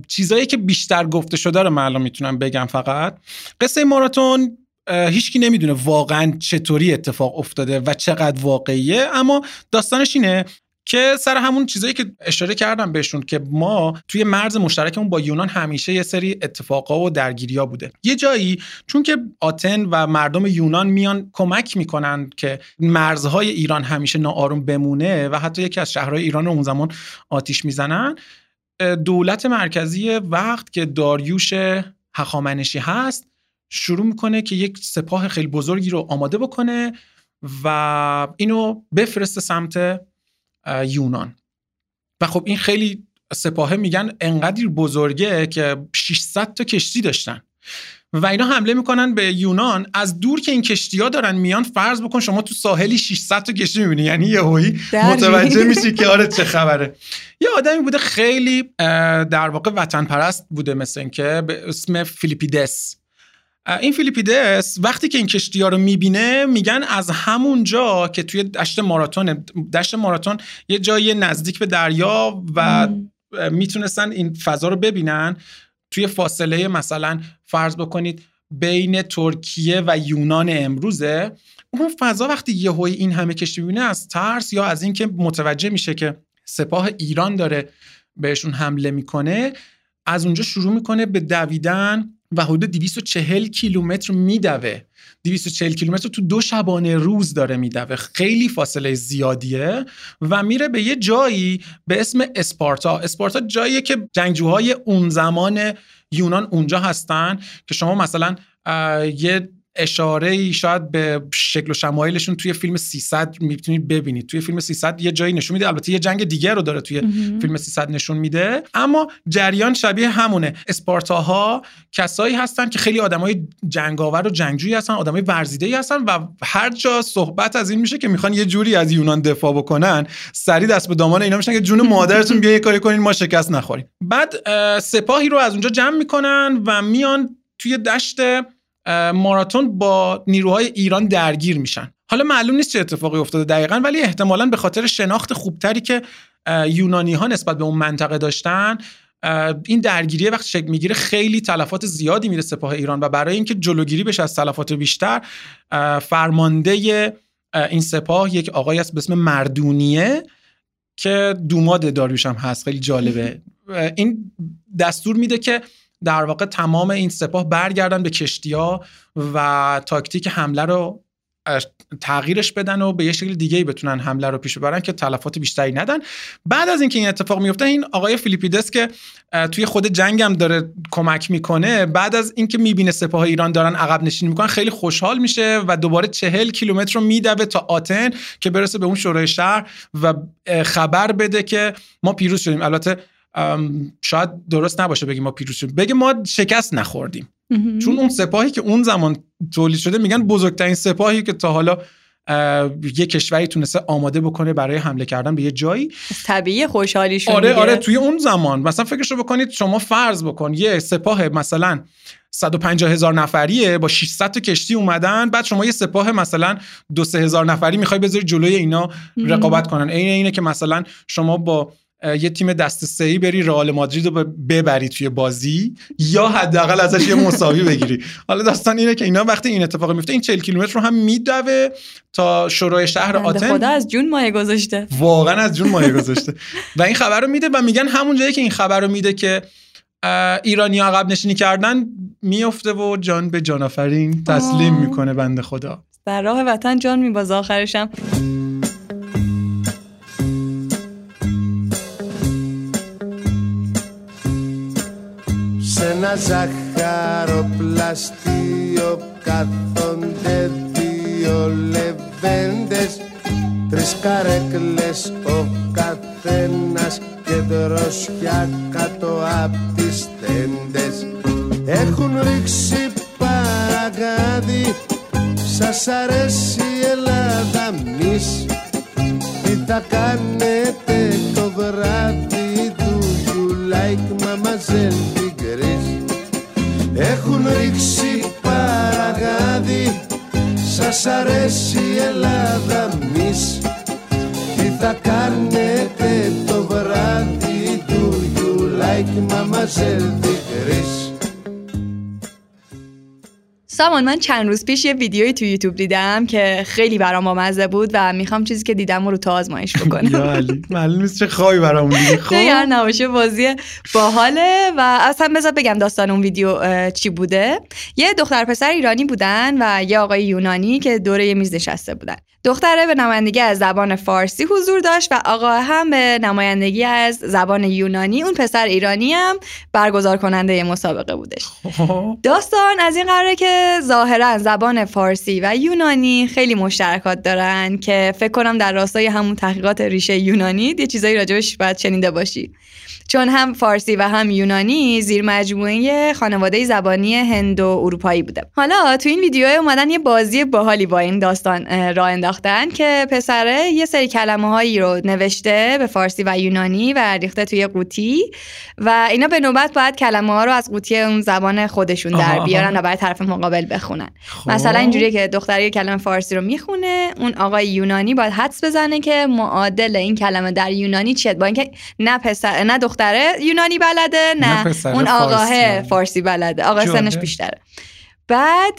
[SPEAKER 13] چیزایی که بیشتر گفته شده رو من می‌تونم بگم فقط. قصه ماراتون هیچکی نمی‌دونه واقعا چطوری اتفاق افتاده و چقدر واقعیه اما داستانش اینه که سر همون چیزایی که اشاره کردم بهشون که ما توی مرز مشترکمون با یونان همیشه یه سری اتفاقا و درگیریا بوده. یه جایی چون که آتن و مردم یونان میان کمک می‌کنن که مرزهای ایران همیشه ناآروم بمونه و حتی یکی از شهرهای ایران رو اون زمان آتیش می‌زنن دولت مرکزی وقت که داریوش هخامنشی هست شروع می‌کنه که یک سپاه خیلی بزرگی رو آماده بکنه و اینو بفرسته سمت یونان. و خب این خیلی سپاهه میگن انقدر بزرگه که 600 تا کشتی داشتن. و اینا حمله می‌کنن به یونان. از دور که این کشتی ها دارن میان فرض بکن شما تو ساحلی 600 تا کشتی می‌بینی. یعنی یه هایی متوجه میشی که آره چه خبره. یه آدمی بوده خیلی در واقع وطن پرست بوده مثل اینکه به اسم فیلیپیدس. این فیلیپیدس وقتی که این کشتی ها رو می‌بینه میگن از همونجا که توی دشت ماراتون دشت ماراتون یه جای نزدیک به دریا و می‌تونستن این فضا رو ببینن. توی فاصله مثلا فرض بکنید بین ترکیه و یونان امروزه اون فضا وقتی یهوی این همه کشتی می‌بینه از ترس یا از اینکه متوجه میشه که سپاه ایران داره بهشون حمله می‌کنه از اونجا شروع می‌کنه به دویدن و حدود 240 کیلومتر میدوه. 240 کیلومتر تو دو شبانه روز داره میدوه. خیلی فاصله زیادیه و میره به یه جایی به اسم اسپارتا. اسپارتا جاییه که جنگجوهای اون زمان یونان اونجا هستن که شما مثلا یه اشاره ای شاید به شکل و شمایلشون توی فیلم 300 می‌تونید ببینید توی فیلم 300 یه جایی نشون میده. البته یه جنگ دیگه رو داره توی فیلم 300 نشون میده. اما جریان شبیه همونه. اسپارتاها کسایی هستن که خیلی آدمای جنگاور و جنگجویی هستن آدمای ورزیده ای هستن و هر جا صحبت از این میشه که می‌خوان یه جوری از یونان دفاع بکنن سری دست به دامان اینا میشن که جون مادرتون بیا یه کاری کنین ما شکست نخوریم. بعد سپاهی رو از اونجا جمع می‌کنن و میان توی دشت ماراتون با نیروهای ایران درگیر میشن. حالا معلوم نیست چه اتفاقی افتاده دقیقا ولی احتمالا به خاطر شناخت خوبتری که یونانی ها نسبت به اون منطقه داشتن این درگیری وقتی شکل می‌گیره خیلی تلفات زیادی میره سپاه ایران و برای اینکه جلوگیری بشه از تلفات بیشتر فرمانده این سپاه یک آقای است به اسم مردونیه که دوماد داریوش هم هست. خیلی جالبه. این دستور میده که در واقع تمام این سپاه برگردن به کشتیا و تاکتیک حمله رو تغییرش بدن و به یه شکل دیگه بتونن حمله رو پیش ببرن که تلفات بیشتری ندن. بعد از اینکه این اتفاق میفته این آقای فیلیپیدس که توی خود جنگ هم داره کمک می‌کنه بعد از اینکه می‌بینه سپاه ایران دارن عقب نشینی می‌کنن خیلی خوشحال میشه و دوباره چهل کیلومتر رو میدوه تا آتن که برسه به اون شورای شهر و خبر بده که ما پیروز شدیم. البته شاید درست نباشه بگیم ما پیروز شدیم. بگیم ما شکست نخوردیم. چون اون سپاهی که اون زمان تولید شده میگن بزرگترین سپاهی که تا حالا یه کشوری تونسته آماده بکنه برای حمله کردن به یه جایی.
[SPEAKER 1] طبیعی خوشحالی شده
[SPEAKER 13] آره آره توی اون زمان. مثلا فکرشو بکنید شما فرض بکن یه سپاه مثلا 150 هزار نفریه با 600 تا کشتی اومدن بعد شما یه سپاه مثلا دو سه هزار نفری می‌خوای بذاری جلوی اینا رقابت کنن. عین اینه که مثلا شما با یه تیم دست سهی بری رئال مادرید رو ببری توی بازی یا حداقل ازش یه مساوی بگیری. حالا داستان اینه که اینا وقتی این اتفاق میفته این 40 کیلومتر رو هم میدوه تا شورای شهر آتن.
[SPEAKER 1] خدا از جون مایه گذاشته.
[SPEAKER 13] واقعا از جون مایه گذاشته. و این خبر رو میده و میگن همون جایی که این خبر رو میده که ایرانی عقب نشینی کردن میفته و جان به جان آفرین تسلیم می‌کنه بنده خدا.
[SPEAKER 1] در راه وطن جان میبازه آخرشم.
[SPEAKER 14] Ένα ζαχαροπλαστείο κάθονται δύο λεβέντες Τρεις καρέκλες ο καθένας και δροσιά κάτω απ' τις τέντες. Έχουν ρίξει παραγάδι Σας αρέσει η Ελλάδα μης Τι θα κάνετε το βράδυ του You like Mama έχουν αρέσει η Ελλάδα
[SPEAKER 1] سامان من چند روز پیش یه ویدیوی تو یوتیوب دیدم که خیلی برام بامزه بود و می‌خوام چیزی که دیدم رو تو آزمایش بکنم.
[SPEAKER 13] معلوم نیست چه خواهی برامون دیدی خب؟
[SPEAKER 1] نباشه بازی باحاله و اصلا بذار بگم داستان اون ویدیو چی بوده. یه دختر پسر ایرانی بودن و یه آقای یونانی که دوره یه میز نشسته بودن. دختره به نمایندگی از زبان فارسی حضور داشت و آقا هم به نمایندگی از زبان یونانی اون پسر ایرانی هم برگزار کننده مسابقه بودش. داستان از این قراره که ظاهرا زبان فارسی و یونانی خیلی مشترکات دارن که فکر کنم در راستای همون تحقیقات ریشه یونانی یه چیزایی راجبش باید شنیده باشی چون هم فارسی و هم یونانی زیر مجموعه خانواده زبانی هند و اروپایی بوده حالا تو این ویدیو اومدن یه بازی باحالی با این داستان راه ساختن که پسره یه سری کلمه هایی رو نوشته به فارسی و یونانی و ریخته توی قوطی و اینا به نوبت باید کلمه ها رو از قوطی اون زبان خودشون در بیارن. و برای طرف مقابل بخونن
[SPEAKER 13] خب.
[SPEAKER 1] مثلا اینجوریه که دختری کلمه فارسی رو می‌خونه اون آقای یونانی باید حدس بزنه که معادل این کلمه در یونانی چیه با اینکه نه پسر نه دختره یونانی بلده نه, اون آقاه
[SPEAKER 13] فارسی.
[SPEAKER 1] فارسی بلده. آقا. سنش بیشتره. بعد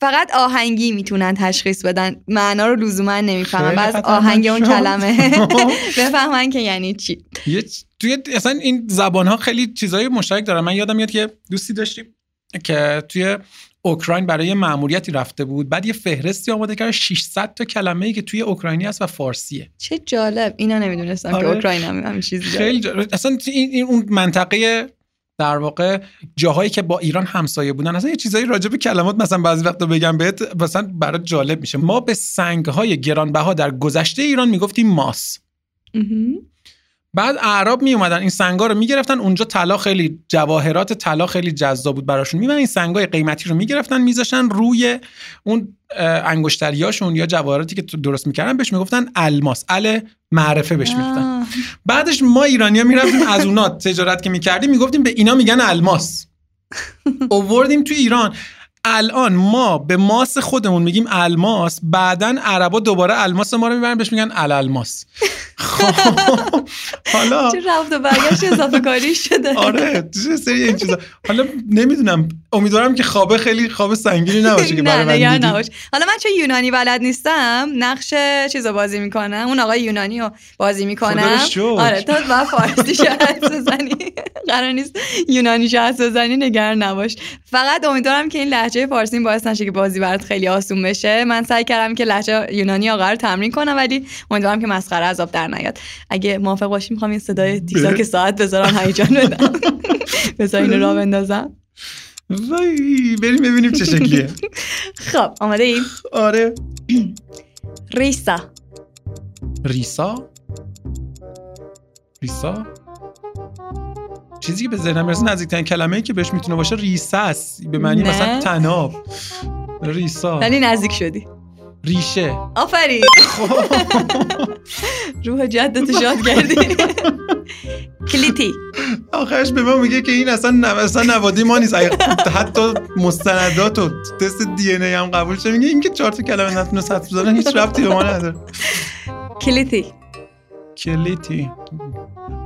[SPEAKER 1] فقط آهنگی می‌تونن تشخیص بدن. معنا رو لزوما نمی‌فهمن. بعد آهنگ اون. کلمه. بفهمن که یعنی چی.
[SPEAKER 13] توی اصلا این زبان ها خیلی چیزای مشترک دارن. من یادم میاد که دوستی داشتیم که توی اوکراین برای یه مأموریتی رفته بود بعد یه فهرستی آماده کرد 600 تا کلمه ای که توی اوکراینی هست و فارسیه
[SPEAKER 1] چه جالب اینا نمی‌دونستم که
[SPEAKER 13] آره.
[SPEAKER 1] اوکراین هم همین چیزی داره.
[SPEAKER 13] خیلی جالب. اصلا این, این اون منطقه در واقع جاهایی که با ایران همسایه بودن اصلا یه چیزایی راجع به کلمات مثلا بعضی وقتا بگم بهت مثلا برات جالب میشه ما به سنگ های گرانبها در گذشته ایران می‌گفتیم ماس. بعد اعراب می اومدن این سنگا رو می‌گرفتن. اونجا طلا خیلی جواهرات طلا خیلی جذاب بود براشون. میمدن این سنگای قیمتی رو می‌گرفتن میذاشتن روی اون انگشتریاشون یا جواهراتی که درست می‌کردن. بهش می‌گفتن الماس. ال معرفه بهش می‌گفتن. بعدش ما ایرانیا می‌رفتیم از اونا تجارت که می‌کردیم می‌گفتیم به اینا میگن الماس. اووردیم تو ایران. الان ما به ماس خودمون میگیم الماس. بعدا عربا دوباره الماس ما رو می‌برن بهش میگن الالماس. حالا
[SPEAKER 1] چه رفت و برگشت اضافه کاری شده.
[SPEAKER 13] آره چه سری این چیزا. حالا نمی‌دونم امیدوارم که خوابه خیلی خواب سنگینی نباشه که برای من
[SPEAKER 1] حالا من چون یونانی بلد نیستم نقش چیز رو بازی می‌کنم. اون آقای یونانی رو بازی می‌کنم. آره تو با فارسی شهر بزنی. قرار نیست یونانی شهر بزنی نگران نباش. فقط امیدوارم که این لحجه فارسی باعث نشه که بازی برات خیلی آسون بشه. من سعی کردم که لحجه یونانی آقا رو تمرین کنم ولی امیدوارم که مسخره عذاب در نیاد اگه موافق باشی می‌خوام این صدای تیزاک ساعت بذارم هیجان بدم. بذار اینو راه بندازم.
[SPEAKER 13] وای بریم ببینیم چه شکلیه.
[SPEAKER 1] خب آماده ایم
[SPEAKER 13] آره.
[SPEAKER 1] ریسا.
[SPEAKER 13] ریسا؟ ریسا؟ چیزی که به ذهنم می‌رسه نزدیکترین کلمه ای که بهش می‌تونه باشه ریسه است به معنی. مثلا تناب. ریسا.
[SPEAKER 1] ولی نزدیک شدی.
[SPEAKER 13] ریشه.
[SPEAKER 1] آفرین. روح جدت شاد کردی. کلیتی.
[SPEAKER 13] آخرش به ما میگه که این اصلا. اصلا نوادی ما نیست. حتی مستندات و تست دی ان ای هم قبول شه میگه این که چهار تا کلمه نتونست حدس بزنن هیچ ربطی به ما نداره.
[SPEAKER 1] کلیتی.
[SPEAKER 13] کلیتی.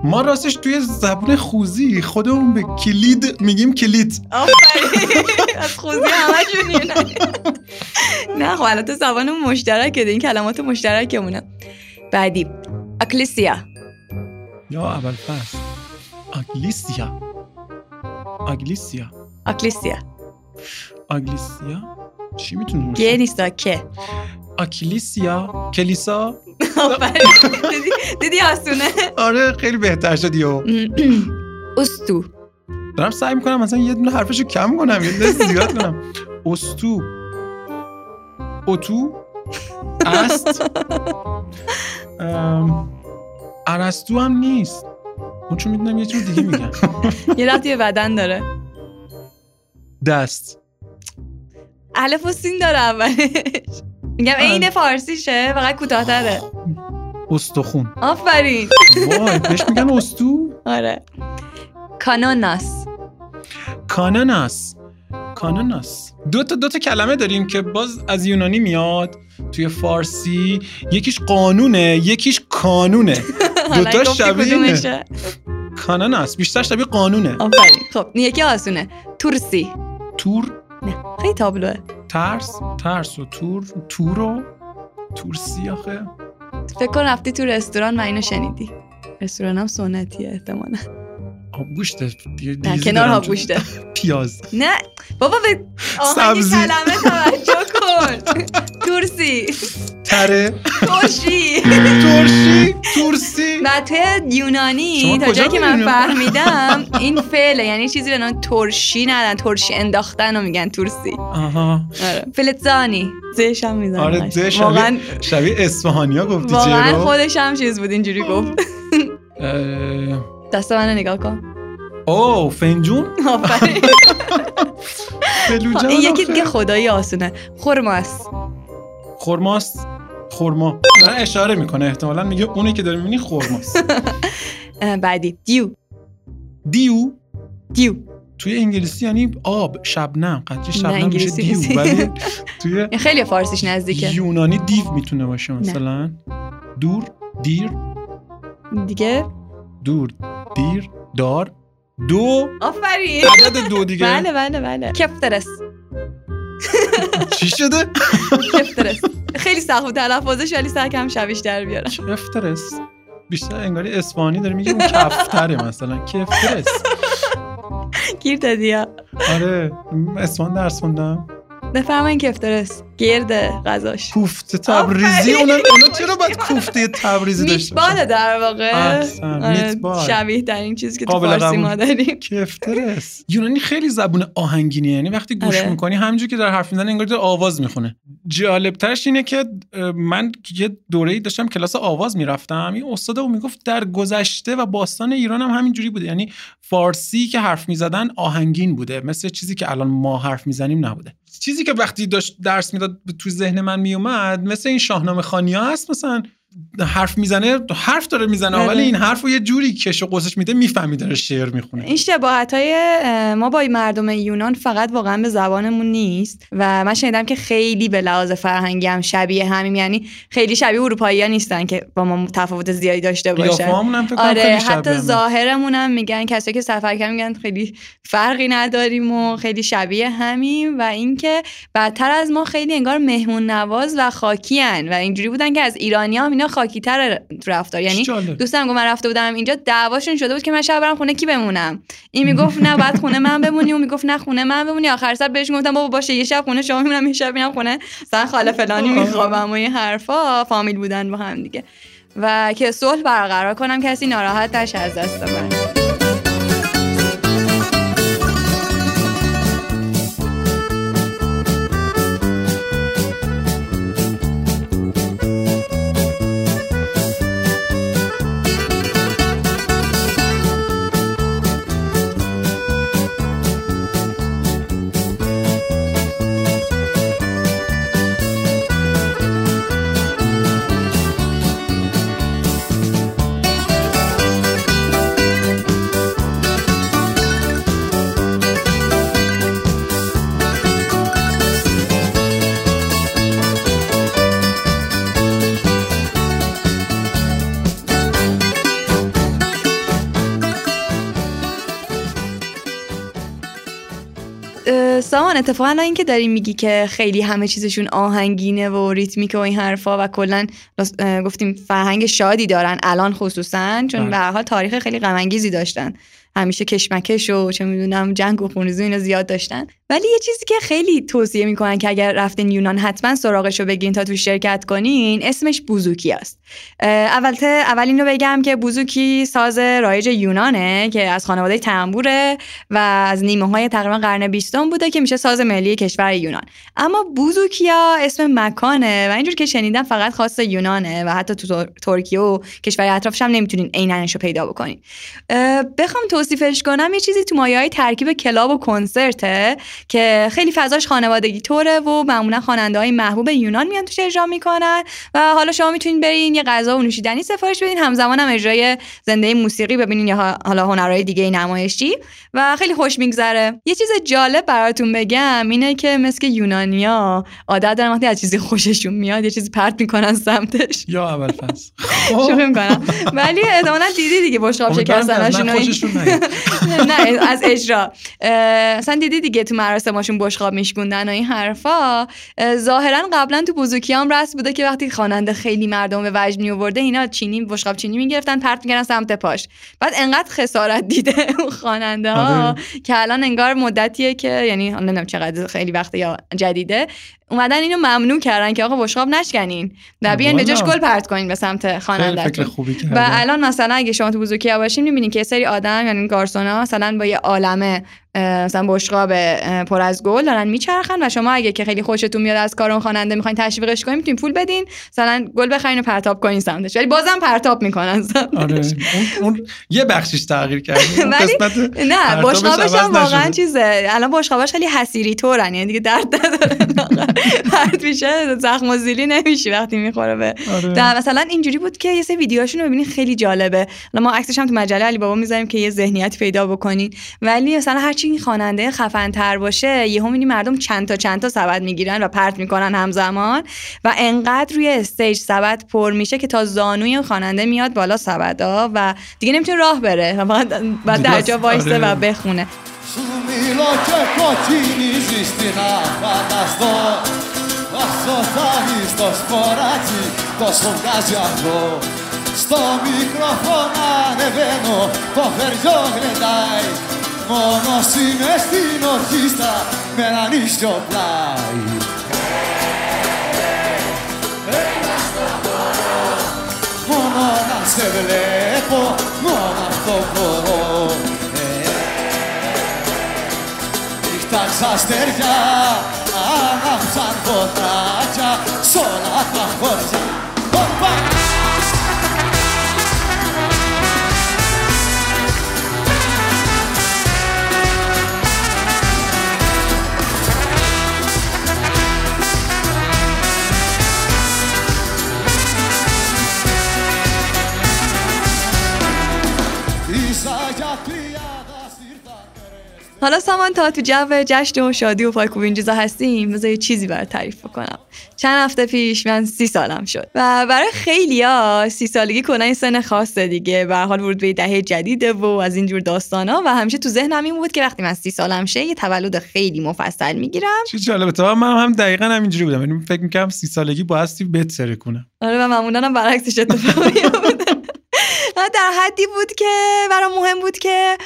[SPEAKER 13] ما راستش توی زبون خوزی خودمون به کلید میگیم کلیت
[SPEAKER 1] آفرین. از خوزی همه نه خب البته زبان مشترکه این کلمات مشترکمونه. بعدی اکلیسیا.
[SPEAKER 13] یا اول فصل. آگلیسیا آگلیسیا
[SPEAKER 1] اکلیسیا.
[SPEAKER 13] آگلیسیا چی می‌تونه
[SPEAKER 1] گه
[SPEAKER 13] باشه
[SPEAKER 1] نیستا که
[SPEAKER 13] آکلیسیا کلیسا؟
[SPEAKER 1] دیدی آسونه؟
[SPEAKER 13] آره خیلی بهتر شد یو
[SPEAKER 1] استو
[SPEAKER 13] دارم سعی می‌کنم مثلا یه دونه حرفشو کم کنم یه دونه زیاد کنم. استو اتو است. ام، ارسطو هم نیست. اون چون می‌دونم یه چیز دیگه میگم
[SPEAKER 1] یه رفتی به بدن داره.
[SPEAKER 13] دست.
[SPEAKER 1] الف و سین داره اولش. میگم عین فارسیشه فقط کوتاه‌تره.
[SPEAKER 13] استخون
[SPEAKER 1] آفرین.
[SPEAKER 13] وای بهش میگن استو
[SPEAKER 1] آره. کانوناس.
[SPEAKER 13] کاناناس کاناناس دو تا دو تا کلمه داریم که باز از یونانی میاد توی فارسی. یکیش قانونه یکیش کانونه. دوتا
[SPEAKER 1] گفتی
[SPEAKER 13] شبیه؟ کاناناس بیشتر شبیه قانونه.
[SPEAKER 1] آفرین. خب یکی آسونه. تورسی.
[SPEAKER 13] تور؟
[SPEAKER 1] خیلی تابلوه.
[SPEAKER 13] ترس ترس و تور تور و تورسی آخه.
[SPEAKER 1] فکر کن رفتی تو رستوران و اینو شنیدی. رستوران هم سنتیه احتمالا.
[SPEAKER 13] آب گوشته دیگه
[SPEAKER 1] نه
[SPEAKER 13] دیزی
[SPEAKER 1] کنار
[SPEAKER 13] دارم
[SPEAKER 1] آب
[SPEAKER 13] تو-
[SPEAKER 1] گوشته
[SPEAKER 13] پیاز.
[SPEAKER 1] نه بابا به آهنگ
[SPEAKER 13] سبزی.
[SPEAKER 1] کلمه توجه کن تورسی
[SPEAKER 13] تره.
[SPEAKER 1] ترشی.
[SPEAKER 13] ترشی؟ تورسی
[SPEAKER 1] توی یونانی تا جایی که من؟ فهمیدم این فعله. یعنی چیزی به نام ترشی ندن ترشی انداختن رو میگن تورسی
[SPEAKER 13] آها.
[SPEAKER 1] آره. فلزانی. زش هم می‌زنن.
[SPEAKER 13] آره ده
[SPEAKER 1] واقعا
[SPEAKER 13] شبیه شبیه اصفهانیا گفتی
[SPEAKER 1] واقعا خودش هم چیز بود اینجوری گفت. دست منو نگاه کن.
[SPEAKER 13] او فنجون؟
[SPEAKER 1] آفرین.
[SPEAKER 13] فلوجان
[SPEAKER 1] این یکی. دیگه خدایی آسونه. خرماس
[SPEAKER 13] خرماست؟ خرما. داره اشاره می‌کنه. احتمالا میگه اونی که داری می‌بینی خرماست.
[SPEAKER 1] اه، بعدی. دیو.
[SPEAKER 13] دیو؟
[SPEAKER 1] دیو.
[SPEAKER 13] توی انگلیسی یعنی آب شبنم. قطعی
[SPEAKER 1] نه،
[SPEAKER 13] شبنم میشه دیو. ولی توی
[SPEAKER 1] خیلی فارسیش نزدیکه.
[SPEAKER 13] یونانی دیو می‌تونه باشه مثلا. دور دیر.
[SPEAKER 1] دیگه؟
[SPEAKER 13] دور. دیر دار دو.
[SPEAKER 1] آفرین.
[SPEAKER 13] عدد دو دیگه.
[SPEAKER 1] بله بله بله. کفترس
[SPEAKER 13] چی شده؟
[SPEAKER 1] کفترس خیلی سخت تلفظش ولی سعی کردم شبیش در بیارم.
[SPEAKER 13] کفترس بیشتر انگاری اسپانی داره میگه اون کفتره مثلا. کفترس
[SPEAKER 1] گیر دادی
[SPEAKER 13] آره. اسپان درس خوندم.
[SPEAKER 1] بفرمایین کفترس گرد غذاش.
[SPEAKER 13] کوفته تبریزی. اونا اونا چرا باید کوفته تبریزی داشته
[SPEAKER 1] میتباله در واقع. شبیه در این چیزی که تو فارسی. ما داریم.
[SPEAKER 13] کفترس یونانی خیلی زبون آهنگینیه یعنی وقتی گوش
[SPEAKER 1] آره.
[SPEAKER 13] می‌کنی همینجور که در حرف می‌زنه انگار داره آواز می‌خونه. جالبترش اینه که من یه دوره داشتم کلاس آواز می‌رفتم این استاد اون می‌گفت در گذشته و باستان ایران هم همینجوری بوده. یعنی فارسی که حرف می‌زدن آهنگین بوده مثل چیزی که الان ما حرف می‌زنیم نبوده. چیزی که وقتی داشت درس می‌داد تو ذهن من میومد مثل این شاهنامه خانیا هست مثلا حرف می‌زنه حرف داره می‌زنه
[SPEAKER 1] آره.
[SPEAKER 13] ولی این حرف رو یه جوری کش و قوسش میده می‌فهمی داره شعر می‌خونه
[SPEAKER 1] این شباهت های ما با مردم یونان فقط واقعا به زبانمون نیست و من شنیدم که خیلی به لحاظ فرهنگی هم شبیه همیم یعنی خیلی شبیه اروپایی ها نیستن که با ما تفاوت زیادی داشته باشن
[SPEAKER 13] هم فکر
[SPEAKER 1] آره
[SPEAKER 13] خیلی
[SPEAKER 1] حتی. ظاهرمون هم میگن کسایی که سفر کردن میگن خیلی فرقی نداریم و خیلی شبیه همیم و اینکه بدتر از ما خیلی انگار مهمون نواز و خاکی هن و اینجوری بودن که از ایرانی هم اینا خاکی تر رفتار. یعنی. دوستم گفت من رفته بودم اینجا دعواشون شده بود که من شب برم خونه کی بمونم. این می‌گفت نه بعد خونه من بمونی. اون می‌گفت نه خونه من بمونی. آخر سر بهش گفتم بابا باشه یه شب خونه شما میمونم یه شب میرم خونه. مثلا خاله فلانی میخوابم و این حرفا. فامیل بودن با هم دیگه. و که صلح برقرار کنم کسی ناراحت نشه از دست من. سامان اتفاقا الان این که داری میگی که خیلی همه چیزشون آهنگینه و ریتمیکه و این حرفا و کلا گفتیم فرهنگ شادی دارن الان خصوصا چون
[SPEAKER 13] بله.
[SPEAKER 1] به حال تاریخ خیلی غم داشتن همیشه کشمکش و چه می‌دونم جنگ و خونریزی اینا زیاد داشتن ولی یه چیزی که خیلی توصیه می‌کنن که اگر رفتین یونان حتما سراغش رو بگین تا تو شرکت کنین اسمش بوزوکی است. اول اینو بگم که بوزوکی ساز رایج یونانه که از خانواده تنبوره و از نیمه های تقریبا قرن بیستم بوده که میشه ساز ملی کشور یونان. اما بوزوکیا اسم مکانه و اینجور که شنیدم فقط خاص یونانه و حتی تو تر- ترکیه و کشور اطرافش هم نمی‌تونین عیننش رو پیدا بکنین. بخوام توصیفش کنم یه چیزی تو مایه های ترکیب کلاب و کنسرته. که خیلی فضاش خانوادگی طوره و معمولا خواننده های محبوب یونان میان توش اجرا می‌کنن و حالا شما می‌تونین برین یه غذا و نوشیدنی سفارش بدین. همزمان هم اجرای زنده موسیقی ببینین یا حالا هنرهای دیگه نمایشی و خیلی خوش میگذره. یه چیز جالب براتون بگم اینه که مثل یونانیا عادت دارن وقتی از چیزی خوششون میاد یه چیزی پرت می‌کنن سمتش.
[SPEAKER 13] یا اول فصل
[SPEAKER 1] شوخی می‌کنم. ولی احتمالا دیدی دیگه بشقاب
[SPEAKER 13] نیاد.
[SPEAKER 1] نه از اجرا. اصلا دیدی دیگه تو مراسماشون بشقاب میشکوندن و این حرفا اه، ظاهرا قبلا تو هم رسم بوده که وقتی خواننده خیلی مردم به وجد می آورده اینا چینی بشقاب چینی می‌گرفتن پرت می‌کردن سمت پاش بعد انقدر خسارت دیده اون خواننده ها
[SPEAKER 13] آره.
[SPEAKER 1] که الان انگار مدتیه که یعنی نمی‌دونم چقدر خیلی وقت یا جدیده اومدن اینو ممنوع کردن که آقا بشقاب نشکنین. و بیاین به جاش. گل پرت کنین به سمت خواننده و الان مثلا اگه شما تو بوزوکیا باشین می‌بینین که یه سری آدم یعنی گارسونا مثلا با یه عالمه مثلا بشقاب پر از گل دارن میچرخن و شما اگه که خیلی خوشتون میاد از کار اون خواننده می‌خواین تشویقش کنین می‌تونین پول بدین مثلا گل بخرین و پرتاب کنین سمتش. ولی بازم پرتاب می‌کنن
[SPEAKER 13] آره اون, اون یه بخشش تغییر کرده.
[SPEAKER 1] نه بشقابش هم واقعا چیزه. الان بشقابش خیلی حسیری طورن یعنی دیگه درد نداره. پرت میشه زخم و زیلی نمیشی وقتی می‌خوره به آره. مثلا اینجوری بود که یه سری ویدیوهاشون رو ببینین خیلی جالبه. ما عکسش هم تو مجله علی بابا می‌ذاریم که یه ذهنیت پیدا بکنین. ولی مثلا هر چی خواننده خفن تر باشه یهو می‌بینی مردم چند تا چند تا سبد می‌گیرن و پرت می‌کنن همزمان و انقدر روی استیج سبد پر میشه که تا زانوی خواننده میاد بالا سبدا و دیگه نمی‌تونه راه بره. فقط بعد در جا وایسه و بخونه.
[SPEAKER 15] Σου μιλώ και κοκκινίζεις τι να φανταστώ Όσο θα δεις το σποράκι τόσο βγάζει αργό
[SPEAKER 14] Στο μικρόφωνο ανεβαίνω το φεριό γλεντάει. Μόνος είμαι στην ορχήστρα με έναν ίσιο πλάι. Μόνο να σε βλέπω, μόνο αυτό μπορώ. Νύχτα ξαστεριά, άναψαν φωτάκια σ' όλα τα χωριά
[SPEAKER 1] حالا سامان تا تو جو جشن و شادی و پایکوب این چیزا هستیم بذار یه چیزی برای تعریف بکنم. چند هفته پیش من سی سالم شد. و برای خیلیا سی سالگی کنن این سن خاصه دیگه. به حال ورود به دهه جدیده و از اینجور داستانا. و همیشه تو ذهنم این بود که وقتی من سی سالم شه یه تولد خیلی مفصل می‌گیرم.
[SPEAKER 13] چه جالبه. تو من هم دقیقا همینجوری بودم. یعنی فکر می‌کردم سی سالگی بایستی بهت سره کنم
[SPEAKER 1] آره و معمولا هم برعکسش اتفاق در حدی بود که برام مهم بود که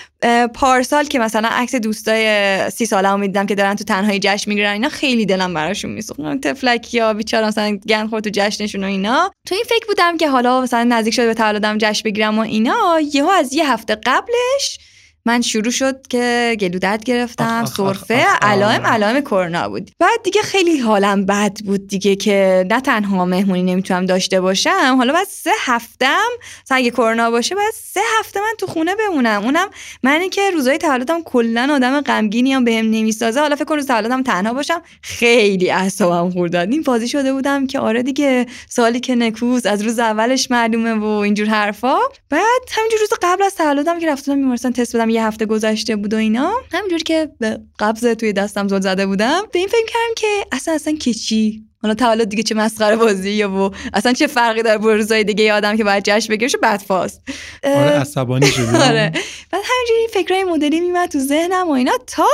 [SPEAKER 1] پارسال که مثلا عکس دوستای سی ساله می دیدم که دارن تو تنهایی جشن می‌گیرن اینا خیلی دلم براشون میسوخت. تفلک یا بیچاره مثلا گن خورد تو جشنشون و اینا. تو این فکر بودم که حالا مثلا نزدیک شده به تولدم جشن بگیرم و اینا یهو از یه هفته قبلش من شروع شد که گلو درد گرفتم سرفه. علائم علائم کرونا بود. بعد دیگه خیلی حالم بد بود دیگه که نه تنها مهمونی نمی‌تونم داشته باشم حالا بعد سه هفتم اگه کرونا باشه بعد سه هفته من تو خونه بمونم. اونم منی که روزای تولدم کلا آدم غمگینی هم بهم نمی‌سازه. حالا فکر کنم روز تولدم تنها باشم خیلی اعصابم خورد. داد این بازی شده بودم که آره دیگه سالی که نکوز از روز اولش معلومه و اینجور حرفا. بعد همینجور روز قبل از تولدم که رفتم بیمارستان تست بدم یه هفته گذشته بود و اینا همینجور که به قبض توی دستم زل زده بودم به این فکر کردم که اصلا اصلا که چی؟ حالا تولد دیگه چه مسخره بازی یا و اصلا چه فرقی داره با روزای دیگه آدم که باید جشن بگیرش بدفاست
[SPEAKER 13] آره عصبانی شدم
[SPEAKER 1] آره. بعد همینجوری فکرای مدلی میمد تو ذهنم و اینا تا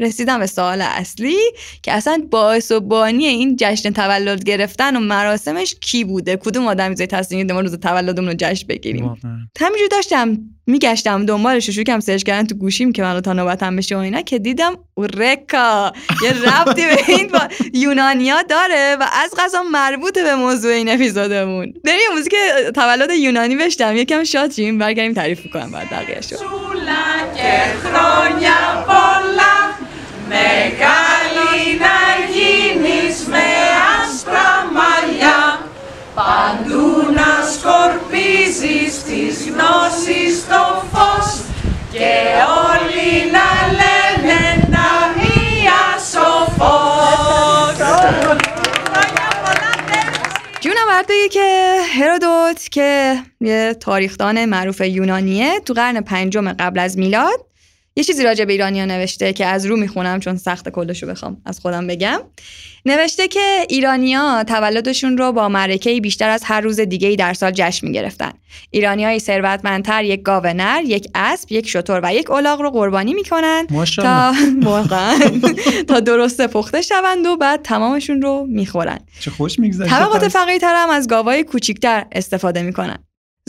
[SPEAKER 1] رسیدم به سوال اصلی که اصلا باعث و بانی این جشن تولد گرفتن و مراسمش کی بوده؟ کدوم آدمی زای تصمیم ما روز تولدمون رو جشن بگیریم؟ همینجوری داشتم میگشتم دنبالش شروع کردم سرچ کردن تو گوشیم که من تا نوبتم بشه و اینا که دیدم اورکا یه ربطی به این با یونانیا داره و از قضا مربوط به موضوع این اپیزودمون. بریم موزیک تولد یونانی بشتم یکم شاد شیم برگردیم تعریف کنم بعد بقیه شد Μεγάλη να γίνεις με άσπρα μαλλιά Παντού να σκορπίζεις τις γνώσεις στο φως Και όλοι να λένε να μία σοφός جونم بگی که هرودوت که یه تاریخدان معروف یونانیه تو قرن پنجم قبل از میلاد یه چیزی راجع به ایرانیا نوشته که از رو می‌خونم چون سخت کلشو بخوام از خودم بگم. نوشته که ایرانیا تولدشون رو با معرکه بیشتر از هر روز دیگه ای در سال جشن می‌گرفتن. ایرانیای ثروتمندتر یک گاو نر یک اسب یک شتر و یک الاغ رو قربانی می‌کنن تا تا درست پخته شوند و بعد تمامشون رو می‌خورن.
[SPEAKER 13] چه خوش میگذشته
[SPEAKER 1] طبقات فقیرتر هم از گاوای کوچیکتر استفاده می‌کنن.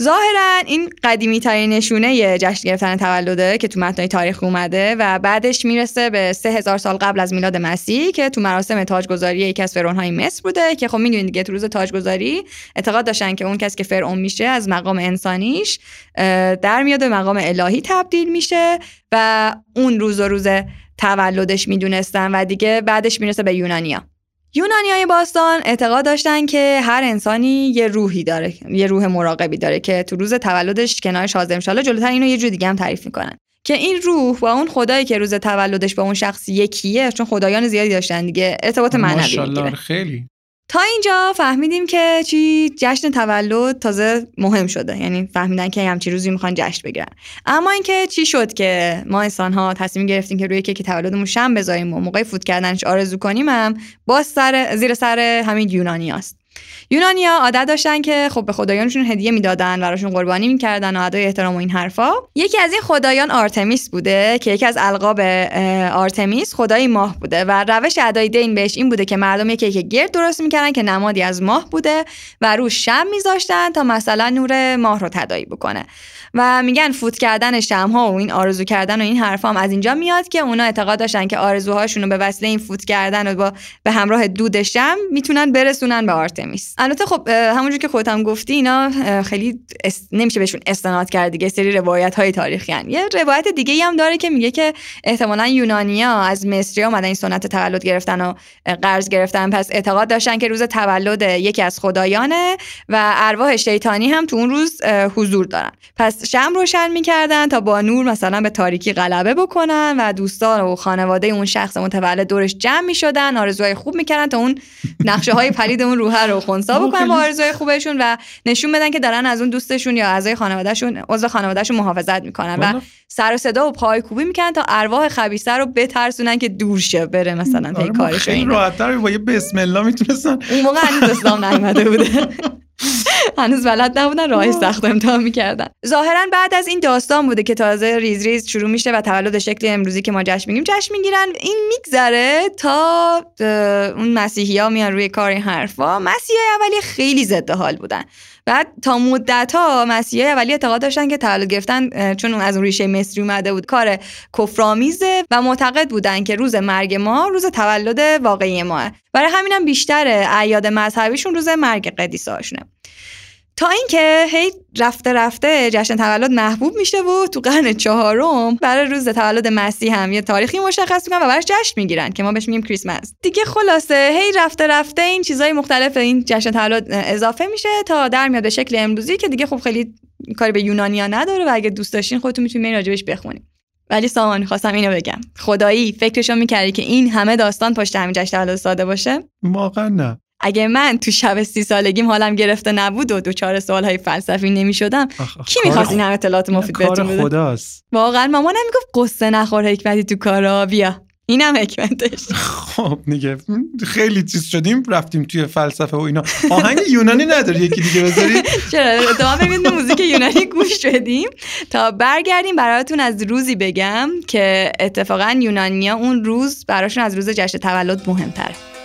[SPEAKER 1] ظاهرا این قدیمی ترین نشونه جشن گرفتن تولده که تو متنای تاریخ اومده و بعدش می‌رسه به سه هزار سال قبل از میلاد مسیح که تو مراسم تاجگذاری یکی از فرعونهای مصر بوده که خب می‌دونید دیگه تو روز تاجگذاری اعتقاد داشتن که اون کسی که فرعون میشه از مقام انسانیش در میاد به مقام الهی تبدیل میشه و اون روز و روز تولدش می‌دونستن و دیگه بعدش می‌رسه به یونانیا. یونانی های باستان اعتقاد داشتن که هر انسانی یه روحی داره یه روح مراقبی داره که تو روز تولدش کنارش حاضر شاله جلوتر اینو یه جور دیگه هم تعریف می‌کنن. که این روح و اون خدایی که روز تولدش با اون شخص یکیه چون خدایان زیادی داشتن دیگه ارتباط معنوی می‌گیره.
[SPEAKER 13] خیلی.
[SPEAKER 1] تا اینجا فهمیدیم که چی؟ جشن تولد تازه مهم شده. یعنی فهمیدن که همچی روزی می‌خوان جشن بگیرن. اما اینکه چی شد که ما انسان ها تصمیم گرفتیم که روی کیک تولدمون شم بذاریم و موقع فوت کردنش آرزو کنیم هم باز سر زیر سر همین یونانی است یونانیا عادت داشتن که خب به خدایانشون هدیه می‌دادن براشون قربانی می‌کردن و ادای احترام و این حرفا. یکی از این خدایان آرتمیس بوده که یکی از القاب آرتمیس خدای ماه بوده و روش ادای دین بهش این بوده که مردم یکی که گرد درست می‌کردن که نمادی از ماه بوده و روش شم میذاشتن تا مثلا نور ماه رو تدایی بکنه. و میگن فوت کردن شمها و این آرزو کردن و این حرفا هم از اینجا میاد که اونا اعتقاد داشتن که آرزوهاشون رو به وسیله این فوت کردن و با به همراه دود شم می‌تونن برسونن به آرتمیس. البته خب همونجور که خودم گفتی اینا خیلی نمیشه بهشون استناد کرد دیگه سری روایت های تاریخی هن. یه روایت دیگه هم داره که میگه که احتمالا یونانیا از مصری اومدن این سنت تولد گرفتن و قرض گرفتن. پس اعتقاد داشتن که روز تولد یکی از خدایانه و ارواح شیطانی هم تو اون روز حضور دارن. پس شم روشن می‌کردن تا با نور مثلا به تاریکی غلبه بکنن و دوستان و خانواده اون شخص متولد دورش جمع می‌شدن آرزوهای خوب می‌کردن تا اون نقشه های پلید اون روح رو خونسا بکنن با آرزوهای خوبشون و نشون بدن که دارن از اون دوستشون یا اعضای خانوادهشون عضو خانوادهشون محافظت می‌کنن و سر و صدا و پای کوبی می‌کنن تا ارواح خبیثه رو بترسونن که دور شه بره مثلا پی کارش
[SPEAKER 13] خیلی راحت‌تر با یه بسم الله می‌تونستن.
[SPEAKER 1] اون موقع هنوز اسلام نیومده بوده. هنوز بلد نبودن راه سخت امتحان می‌کردن. ظاهرا بعد از این داستان بوده که تازه ریز ریز شروع میشه و تولد شکل امروزی که ما جشن میگیم جشن می‌گیرن این میگذره تا اون مسیحی ها میان روی کار این حرفا. مسیحی اولی خیلی ضد حال بودن. بعد تا مدت ها مسیحی اولی اعتقاد داشتن که تولد گرفتن چون از اون ریشه مصری اومده بود کار کفرآمیزه و معتقد بودن که روز مرگ ما روز تولد واقعی ماه. برای همینم بیشتر اعیاد مذهبیشون روز مرگ قدیسه هاشونه تا اینکه هی رفته رفته جشن تولد محبوب میشه و تو قرن چهارم برای روز تولد مسیح هم یه تاریخی مشخص می‌کنن و براش جشن می‌گیرن که ما بهش میگیم کریسمس. دیگه خلاصه هی رفته رفته این چیزای مختلف این جشن تولد اضافه میشه تا در میاد به شکل امروزی که دیگه خب خیلی کاری به یونانیا نداره و اگه دوست داشتین خودتون می‌تونید راجبش بخونید ولی سامان خواستم اینو بگم. خدایی فکرشو می‌کردی که این همه داستان پشت همین جشن تولد ساده باشه؟
[SPEAKER 13] واقعا نه.
[SPEAKER 1] اگه من تو شب سی سالگیم حالم گرفته نبود و دو چهار سوال های فلسفی نمی شدم کی می‌خواست این همه اطلاعات مفید بهتون بده؟
[SPEAKER 13] خداست.
[SPEAKER 1] واقعا مامانم می‌گفت قصه نخور حکمتی تو کارا بیا. اینم حکمتش.
[SPEAKER 13] خب دیگه خیلی چیز شدیم رفتیم توی فلسفه و اینا. آهنگ یونانی نداری یکی دیگه بذاری؟
[SPEAKER 1] چرا؟ اتفاقا ببینید موزیک یونانی گوش شدیم تا برگردیم براتون از روزی بگم که اتفاقا یونانیا اون روز براشون از روز جشن تولد مهمتره.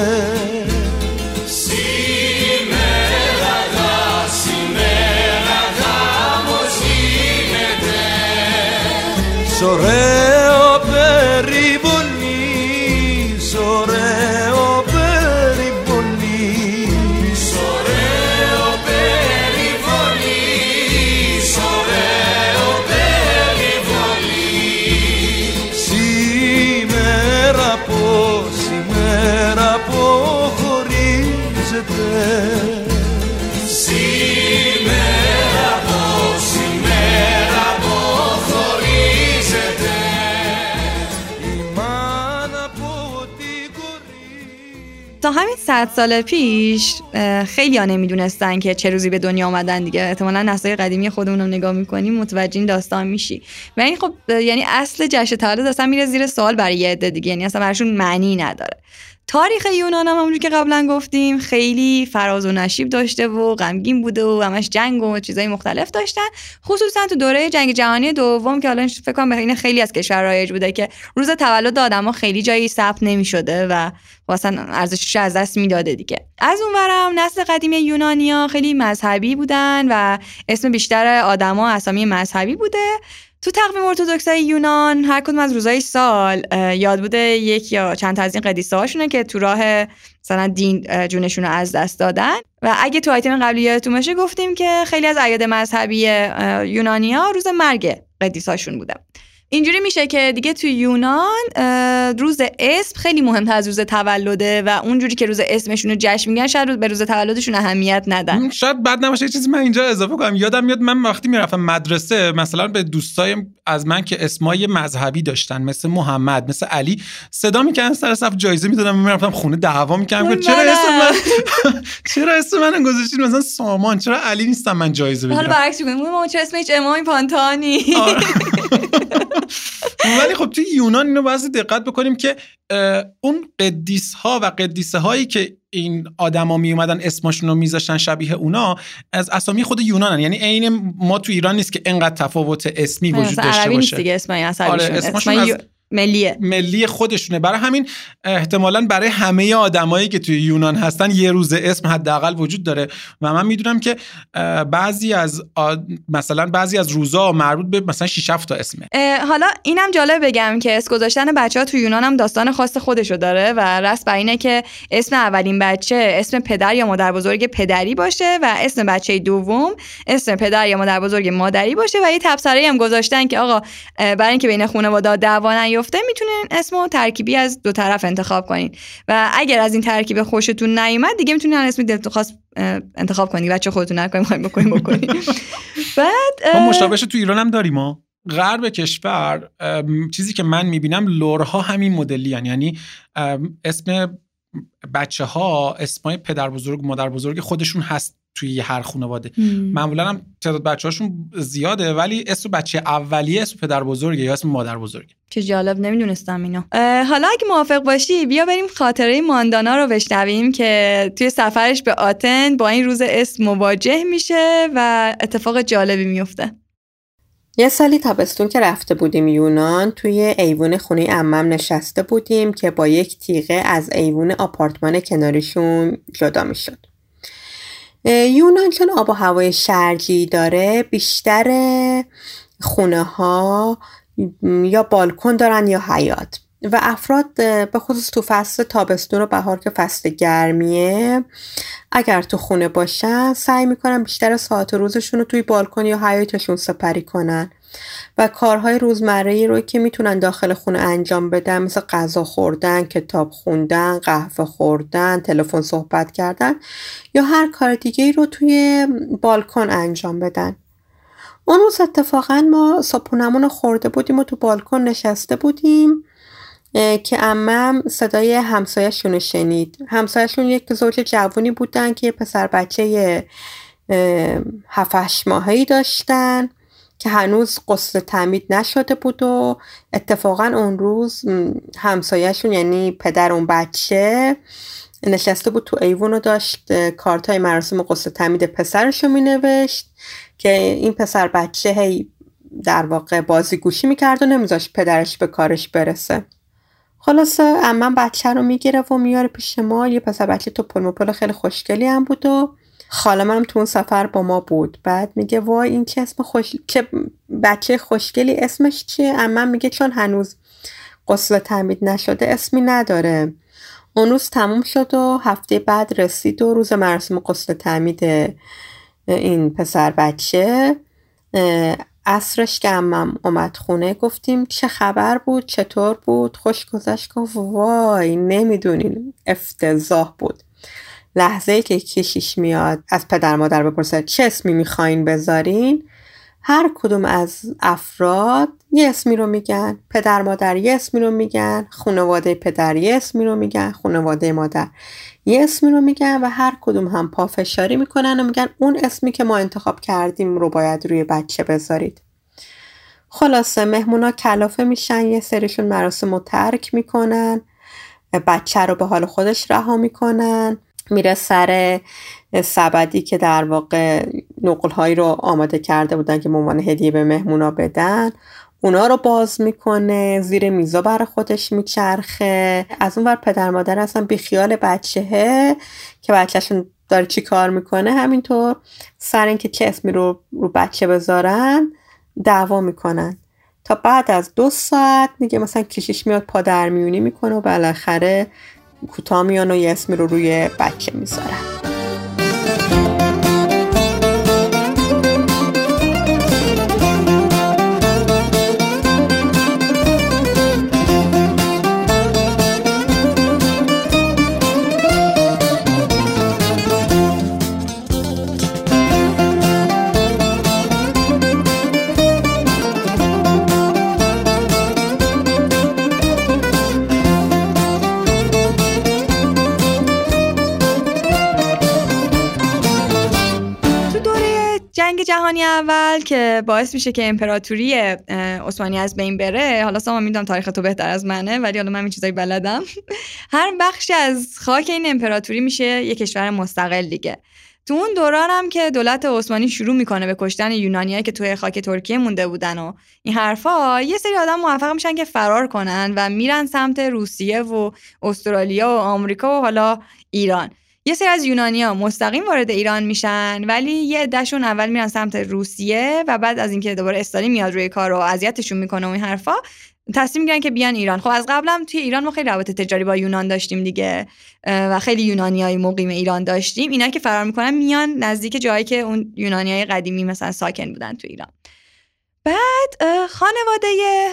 [SPEAKER 1] Amen. 100 سال پیش خیلی ها نمی‌دونستن که چه روزی به دنیا آمدن دیگه. احتمالا نسای قدیمی خودمون رو نگاه می‌کنیم متوجه این داستان میشی. و این خب یعنی اصل جشن تولد اصلا میره زیر سوال برای یه عده دیگه. یعنی اصلا برشون معنی نداره. تاریخ یونان هم همونجور که قبلا گفتیم خیلی فراز و نشیب داشته و غمگین بوده و همش جنگ و چیزای مختلف داشتن. خصوصا تو دوره جنگ جهانی دوم که الان فکر کنم این خیلی از کشور رایج بوده که روز تولد آدما خیلی جایی ثبت نمی‌شده و واسه ارزشش از دست می‌داده دیگه. از اونورم نسل قدیمی یونانیا خیلی مذهبی بودن و اسم بیشتر آدما اسامی مذهبی بوده. تو تقویم ارتودکسای یونان هر کدوم از روزای سال یاد بوده یک یا چند تا از این قدیسه هاشونه که تو راه مثلا دین جونشون رو از دست دادن. و اگه تو آیتم قبلی یادتون باشه گفتیم که خیلی از اعیاد مذهبی یونانیا روز مرگ قدیساشون بوده. اینجوری میشه که دیگه تو یونان روز اسم خیلی مهمتر از روز تولده و اونجوری که روز اسمشون رو جشن میگن شاید به روز تولدشون اهمیت ندن.
[SPEAKER 13] شاید بد نباشه چیزی من اینجا اضافه کنم. یادم میاد من وقتی می‌رفتم مدرسه مثلا به دوستایم از من که اسمای مذهبی داشتن مثل محمد مثل علی صدا می‌کنن سر صف جایزه می‌دادم می‌رفتم خونه دعوا می‌کردم. چرا اسم من چرا اسم من گذاشتین؟ مثلا سامان چرا علی نیستم من جایزه بگیرم؟
[SPEAKER 1] حالا برعکس ما چرا اسمش امام پانتانی؟
[SPEAKER 13] آره. ولی خب توی یونان اینو باید دقت بکنیم که اون قدیس ها و قدیسه هایی که این آدما می اومدن اسمشون رو میذاشتن شبیه اونا از اسامی خود یونانن. یعنی عین ما تو ایران نیست که انقدر تفاوت اسمی وجود داشته باشه.
[SPEAKER 1] دیگه آره ملیه.
[SPEAKER 13] ملی خودشونه. برای همین احتمالا برای همه آدمایی که توی یونان هستن یه روز اسم حداقل وجود داره. و من می‌دونم که بعضی از مثلا بعضی از روزا مربوط به مثلا 6 تا اسمه.
[SPEAKER 1] حالا اینم جالب بگم که اسم گذاشتن بچه ها توی یونان هم داستان خاص خودشو داره و رست بر اینه که اسم اولین بچه اسم پدر یا مادر بزرگ پدری باشه و اسم بچه دوم اسم پدر یا مادر بزرگ مادری باشه و یه تبصره هم گذاشتن که آقا برای اینکه بین خانواده دعوا بیفته می‌تونین اسم و ترکیبی از دو طرف انتخاب کنین. و اگر از این ترکیب خوشتون نیومد دیگه می‌تونین اسم دلتون خواست انتخاب کنید بچه خودتون نکنین می‌خواین بکنین بکنین. بعد
[SPEAKER 13] ما مشابهش تو ایران هم داریم ما. غرب کشور چیزی که من می‌بینم لورها همین مدلی هن. یعنی اسم بچه ها اسمای پدر بزرگ مادر بزرگ خودشون هست. توی هر خانواده. معمولا هم تعداد بچه هاشون زیاده ولی اسم بچه اولیه اسم پدر بزرگه یا اسم مادر بزرگه.
[SPEAKER 1] چه جالب نمی‌دونستم اینو. حالا اگه موافق باشی بیا بریم خاطره ماندانا رو بشنویم که توی سفرش به آتن با این روز اسم مواجه میشه و اتفاق جالبی میفته
[SPEAKER 16] یه سالی تابستون که رفته بودیم یونان توی ایوون خونه امم نشسته بودیم که با یک تیغه از ایوون آپارتمان کناریشون جدا می‌شد. یونان چون آب و هوای شرجی داره بیشتر خونه ها یا بالکن دارن یا حیات و افراد به خصوص تو فصل تابستون و بهار که فصل گرمیه اگر تو خونه باشن سعی می‌کنن بیشتر ساعت روزشون رو توی بالکن یا حیاتشون سپری کنن. و کارهای روزمره رو که می‌تونن داخل خونه انجام بدن مثل غذا خوردن، کتاب خوندن، قهوه خوردن، تلفن صحبت کردن یا هر کار دیگه رو توی بالکن انجام بدن. اون روز اتفاقا ما صبحونمون خورده بودیم و تو بالکن نشسته بودیم که امم صدای همسایشون شنید همسایشون یک زوج جوانی بودن که یه پسر بچه هفت ماهی داشتن که هنوز قسل تعمید نشده بود و اتفاقا اون روز همسایهشون یعنی پدر اون بچه نشسته بود تو ایوون و داشت کارت های مراسم قسل تعمید پسرش رو می نوشت که این پسر بچه هی در واقع بازی گوشی می‌کرد و نمیذاشت پدرش به کارش برسه. خلاصه اما بچه رو می‌گیره و میاره پیش ما. یه پسر بچه تو پل خیلی خوشگلی هم بود و خاله هم تو اون سفر با ما بود. بعد میگه وای این چه اسم خوش چه بچه خوشگلی اسمش چیه؟ اما میگه چون هنوز قسل تعمید نشده اسمی نداره. اون روز تموم شد و هفته بعد رسید و روز مراسم قسل تعمید این پسر بچه. اصرش که امم اومد خونه گفتیم چه خبر بود؟ چطور بود؟ خوش گذشت؟ گفت وای نمی‌دونین. افتضاح بود. لحظه که کشیش میاد از پدر مادر بپرسه چه اسمی می‌خواین بذارین هر کدوم از افراد یه اسمی رو میگن پدر مادر یه اسمی رو میگن خانواده پدر یه اسمی رو میگن خانواده مادر یه اسمی رو میگن و هر کدوم هم پافشاری می‌کنن و میگن اون اسمی که ما انتخاب کردیم رو باید روی بچه بذارید. خلاصه مهمونا کلافه میشن یه سریشون مراسم رو ترک می‌کنن بچه رو به حال خودش رها می‌کنن. میره سر سبدی که در واقع نقل هایی رو آماده کرده بودن که عنوان هدیه به مهمونا بدن. اونا رو باز می‌کنه زیر میزا برای خودش میچرخه. از اون ور پدر مادر اصلا بیخیال بچهه که بچهشون داره چی کار می‌کنه. همینطور سر اینکه چه اسمی رو رو بچه بذارن دعوا می‌کنن. تا بعد از دو ساعت میگه مثلا کشیش میاد پادرمیونی می‌کنه و بالاخره کوتاه میان و یه اسمی رو روی بچه می‌ذارن
[SPEAKER 1] جهانی اول که باعث میشه که امپراتوری عثمانی از بین بره. حالا سامان می‌دونم تاریخ تو بهتر از منه ولی حالا من این چیزایی بلدم. هر بخشی از خاک این امپراتوری میشه یه کشور مستقل دیگه. تو اون دوران هم که دولت عثمانی شروع می‌کنه به کشتن یونانیایی که توی خاک ترکیه مونده بودن و این حرفا یه سری آدم موفق میشن که فرار کنن و میرن سمت روسیه و استرالیا و آمریکا و حالا ایران. یه سری از یونانیا مستقیم وارد ایران میشن ولی یه عدهشون اول میرن سمت روسیه و بعد از اینکه دوباره استالین میاد روی کار و اذیتشون می‌کنه و این حرفا تصمیم می‌گیرن که بیان ایران. خب از قبلم توی ایران ما خیلی روابط تجاری با یونان داشتیم دیگه و خیلی یونانیای مقیم ایران داشتیم. اینا که فرار می‌کنن میان نزدیک جایی که اون یونانیای قدیمی مثلا ساکن بودن تو ایران. بعد خانواده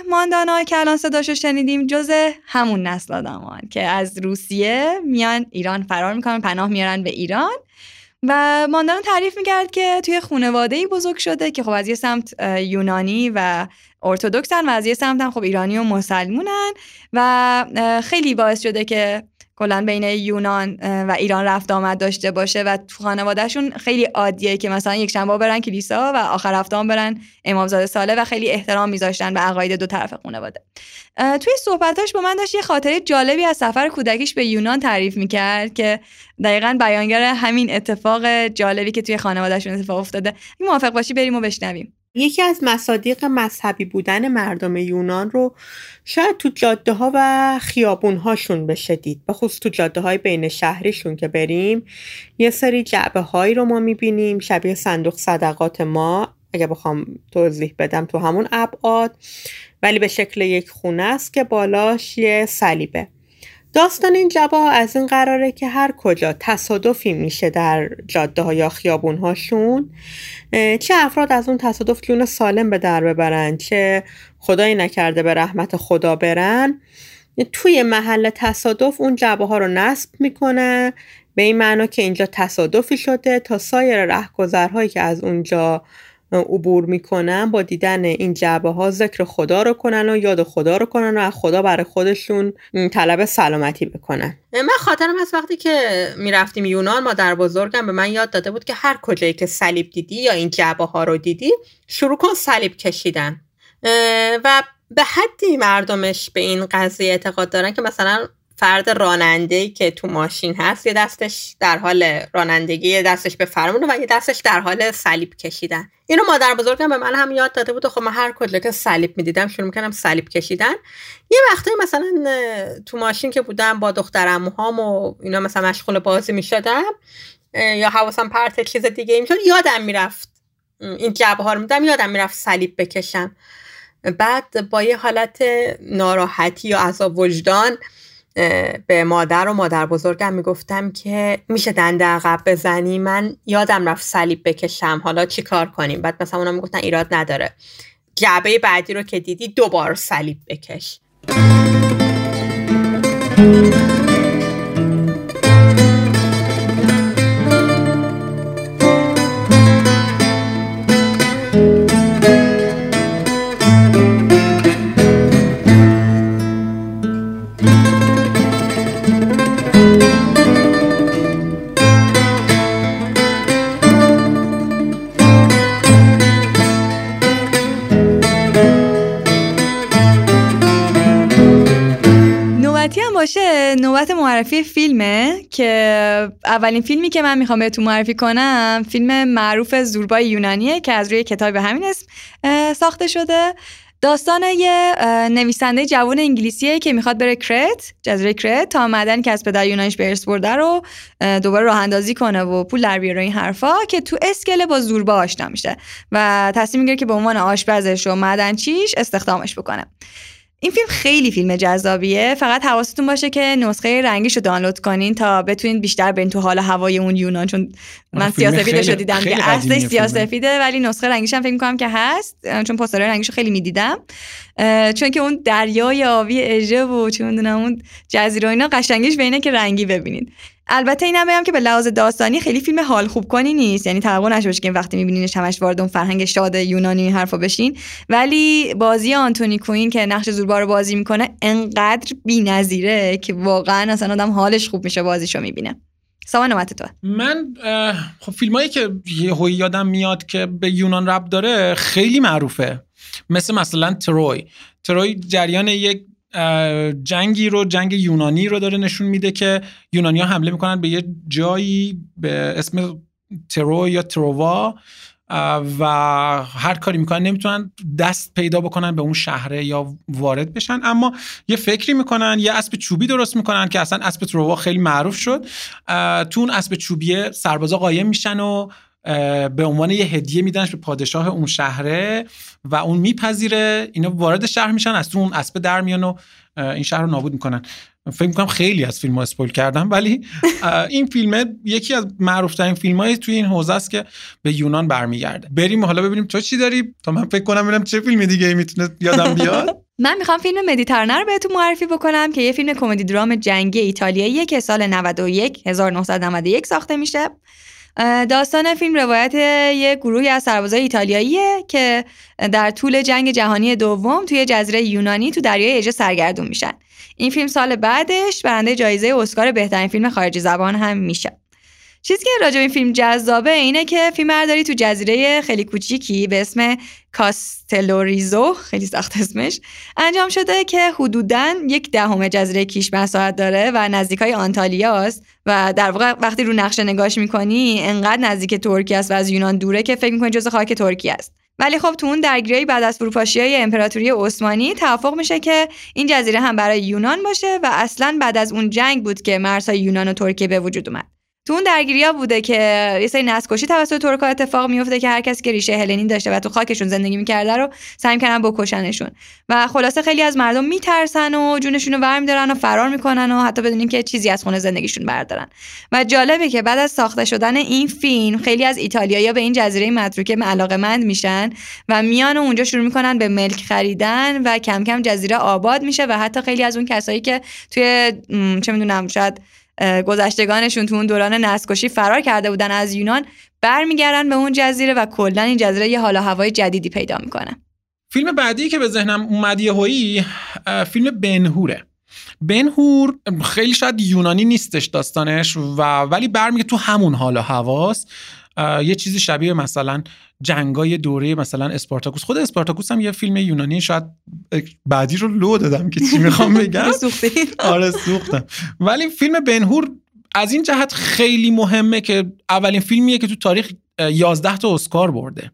[SPEAKER 1] ماندانا که الان صداشو شنیدیم جز همون نسل آدمان که از روسیه میان ایران فرار می‌کنن پناه میارن به ایران. و ماندانا تعریف می‌کرد که توی خانواده بزرگ شده که خب از یه سمت یونانی و ارتودکسن و از یه سمت هم خب ایرانی و مسلمونن و خیلی باعث شده که کلا بین یونان و ایران رفت آمد داشته باشه و تو خانوادهشون خیلی عادیه که مثلا یک شنبه برن کلیسا و آخر هفته برن امامزاده ساله و خیلی احترام میذاشتن به عقاید دو طرف خانواده. توی صحبتاش با من داشت یه خاطره جالبی از سفر کودکیش به یونان تعریف می‌کرد که دقیقا بیانگر همین اتفاق جالبی که توی خانوادهشون اتفاق افتاده. موافق باشی بریم و بشنویم.
[SPEAKER 16] یکی از مصادیق مذهبی بودن مردم یونان رو شاید تو جاده ها و خیابون هاشون بشه دید به خصوص تو جاده های بین شهریشون که بریم یه سری جعبه هایی رو ما می‌بینیم. شبیه صندوق صدقات ما اگه بخوام توضیح بدم تو همون ابعاد. ولی به شکل یک خونه است که بالاش یه صلیبه. داستان این جبا از این قراره که هر کجا تصادفی میشه در جاده ها یا خیابون هاشون چه افراد از اون تصادف جون سالم به در ببرن چه خدایی نکرده به رحمت خدا برن توی محل تصادف اون جبه ها رو نصب می‌کنه به این معنا که اینجا تصادفی شده تا سایر رهگذرهایی که از اونجا عبور می‌کنن با دیدن این جعبه ها ذکر خدا رو کنن و یاد خدا رو کنن و از خدا برای خودشون طلب سلامتی بکنن. من خاطرم از وقتی که می‌رفتیم یونان مادر بزرگم به من یاد داده بود که هر کجایی که صلیب دیدی یا این جعبه ها رو دیدی شروع کن صلیب کشیدن. و به حدی مردمش به این قضیه اعتقاد دارن که مثلا فرد راننده که تو ماشین هست یه دستش در حال رانندگی یه دستش به فرمونه و یه دستش در حال صلیب کشیدن. اینو مادر بزرگم به من هم یاد داده بود و خب من هر کجا که صلیب می‌دیدم شروع می‌کنم صلیب کشیدن. یه وقتی مثلا تو ماشین که بودم با دختر هام و اینا مثلا مشغول بازی می‌شدم یا حواسم پرت چیز دیگه می‌شد یادم می‌رفت. این جبه ها رو میدم یادم می‌رفت صلیب بکشم. بعد با یه حالت ناراحتی یا عذاب وجدان به مادر و مادر بزرگم می‌گفتم که میشه دنده عقب بزنی؟ من یادم رفت صلیب بکشم. حالا چی کار کنیم؟ بعد مثلا اونا می‌گفتن ایراد نداره. جعبه بعدی رو که دیدی دوبار صلیب بکش.
[SPEAKER 1] باشه نوبت معرفی فیلمه که اولین فیلمی که من می‌خوام بهتون معرفی کنم فیلم معروف زوربای یونانیه که از روی کتاب به همین اسم ساخته شده. داستان یه نویسنده جوان انگلیسیه که می‌خواد بره کرت جزیره کرت تا معدنی که از پدر یونانیش به ارث برده رو دوباره راه اندازی کنه و پول در بیاره این حرفا که تو اسکله با زوربا آشنا میشه و تصمیم می‌گیره که به عنوان آشپزش و معدنچیش استخدامش بکنه. این فیلم خیلی فیلم جذابیه. فقط حواستون باشه که نسخه رنگیش رو دانلود کنین تا بتونین بیشتر برین تو حال هوای اون یونان. چون من سیاسفیدش رو دیدم. که اصلش سیاسفیده ولی نسخه رنگیش هم فکر می‌کنم که هست. چون پوستر رنگیش رو خیلی می‌دیدم. چون که اون دریای آبی اژه و چون می‌دونم اون جزیره اینا قشنگیش بینه که رنگی ببینید البته اینم بگم که به لحاظ داستانی خیلی فیلم حال خوب کنی نیست. یعنی توقع نشه که وقتی میبینینش همش وارد اون فرهنگ شاد یونانی حرفا بشین. ولی بازی آنتونی کوین که نقش زوربا رو بازی می‌کنه انقدر بی‌نظیره که واقعا اصلا آدم حالش خوب میشه بازیشو می‌بینه. سامان نوبت تو.
[SPEAKER 13] من خب فیلمایی که یه یادم میاد که به یونان رب داره خیلی معروفه. مثل مثلا تروی. تروی جریان یک جنگی رو جنگ یونانی رو داره نشون میده که یونانیا حمله می‌کنن به یه جایی به اسم ترو یا تروا و هر کاری می‌کنن نمی‌تونن دست پیدا بکنن به اون شهره یا وارد بشن. اما یه فکری می‌کنن یه اسب چوبی درست می‌کنن که اصلا اسب تروا خیلی معروف شد. تو اون اسب چوبیه سربازا قایم میشن و به عنوان یه هدیه میدنش به پادشاه اون شهره و اون میپذیره. اینا وارد شهر میشن از اون اسب در میان و این شهر رو نابود می‌کنن. فکر می‌کنم خیلی از فیلم ها اسپویل کردم ولی این فیلم یکی از معروف ترین فیلم های توی این حوزه است که به یونان برمیگرده. بریم حالا ببینیم تو چی داری؟ تا من فکر کنم ببینم چه فیلم دیگه می‌تونه یادم بیاد.
[SPEAKER 1] من می‌خوام فیلم مدیترانه رو بهتون معرفی بکنم که یه فیلم کمدی درام جنگی ایتالیاییه که سال 91 1991 ساخته میشه. داستان فیلم روایت یک گروهی از سربازای ایتالیاییه که در طول جنگ جهانی دوم توی جزیره یونانی تو دریای اژه سرگردون میشن. این فیلم سال بعدش برنده جایزه اسکار بهترین فیلم خارجی زبان هم میشه. چیزی که راجع این فیلم جذابه اینه که فیلم برداری تو جزیره خیلی کوچیکی به اسم کاستلوریزو خیلی سخت اسمش انجام شده که حدودا یک دهم جزیره کیش مساحت داره و نزدیک های آنتالیاست و در واقع وقتی رو نقشه نگاش می‌کنی انقدر نزدیک ترکیه است و از یونان دوره که فکر می‌کنی جز خاک ترکیه است. ولی خب تو اون درگیری بعد از فروپاشی های امپراتوری عثمانی توافق میشه که این جزیره هم برای یونان باشه و اصلا بعد از اون جنگ بود که مرزهای یونان و ترکیه به وجود اومد. تو اون درگیری بوده که یه سری نسکشی توسط ترکا اتفاق میفته که هر کسی که ریشه هلنی داشته و تو خاکشون زندگی می‌کرده رو سعی کردن بکشنشون. و خلاصه خیلی از مردم میترسن و جونشون رو برمیدارن و فرار می‌کنن و حتی بدون که چیزی از خونه زندگیشون بردارن. و جالبه که بعد از ساخته شدن این فیلم خیلی از ایتالیایی‌ها به این جزیره متروکه علاقمند میشن و میان و اونجا شروع می‌کنن به ملک خریدن و کم کم جزیره آباد میشه و حتی خیلی از اون کسایی که توی چه می‌دونم شاید گذشتگانشون تو اون دوران نسکشی فرار کرده بودن از یونان برمیگردن به اون جزیره و کلا این جزیره یه حالا هوای جدیدی پیدا می‌کنه.
[SPEAKER 13] فیلم بعدی که به ذهنم اومد هایی فیلم بنهوره. بنهور خیلی شاید یونانی نیستش داستانش و ولی برمیگه تو همون حال و هواست. یه چیزی شبیه مثلا جنگای دوره مثلا اسپارتاکوس. خود اسپارتاکوس هم یه فیلم یونانی شاید بعدی رو لو دادم که چی می‌خوام بگم. آره سوختم. ولی فیلم بنهور از این جهت خیلی مهمه که اولین فیلمیه که تو تاریخ 11 تا اسکار برده.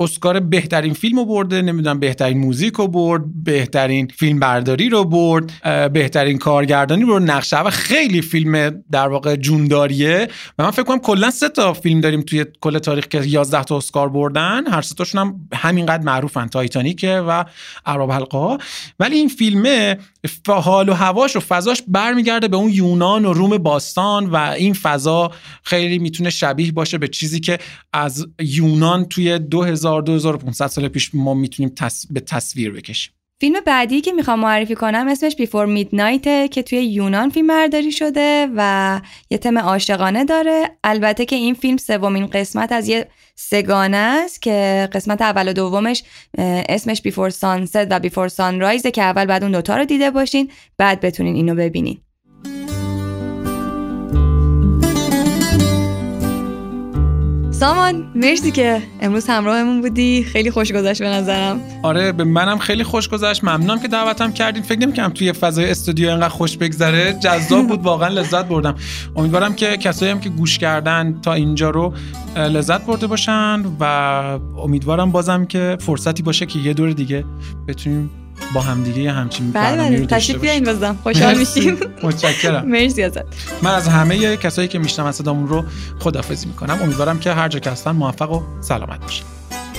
[SPEAKER 13] اسکار بهترین فیلم رو برده نمی‌دونم بهترین موزیک رو برد بهترین فیلم برداری رو برد بهترین کارگردانی رو نقشه و خیلی فیلم در واقع جونداریه. و من فکر کنم کلا سه تا فیلم داریم توی کل تاریخ که 11 تا اسکار بردن. هر سه تاشون هم همینقدر معروفن تایتانیکه و عرب حلقه ولی این فیلمه حال و هواش و فضاش برمیگرده به اون یونان و روم باستان و این فضا خیلی می‌تونه شبیه باشه به چیزی که از یونان توی 2000 2500 سال پیش ما می‌تونیم به تصویر بکشیم.
[SPEAKER 1] فیلم بعدی که می‌خوام معرفی کنم اسمش بیفور میدنایت که توی یونان فیلم برداری شده و یه تم عاشقانه داره. البته که این فیلم سومین قسمت از یه سگانه است که قسمت اول و دومش اسمش بیفور سانست و بیفور سانرایزه که اول بعد اون دوتا رو دیده باشین بعد بتونین اینو ببینین. سامان مرسی که امروز همراهمون بودی. خیلی خوش گذشت به نظرم.
[SPEAKER 13] آره به منم خیلی خوش گذشت. ممنونم که دعوتم کردین. فکر نمی‌کردم توی فضای استودیو اینقدر خوش بگذره. جذاب بود واقعا لذت بردم. امیدوارم که کسایی هم که گوش کردن تا اینجا رو لذت برده باشن و امیدوارم بازم که فرصتی باشه که یه دور دیگه بتونیم با همدیگه یه همچین
[SPEAKER 1] بله بله. تشریف بیاین بازم خوشحال. میشیم.
[SPEAKER 13] متشکرم.
[SPEAKER 1] مرسی ازت.
[SPEAKER 13] من از همه کسایی که میشنم صدامون رو خدافظی می‌کنم. امیدوارم که هر جا که هستن موفق و سلامت باشن.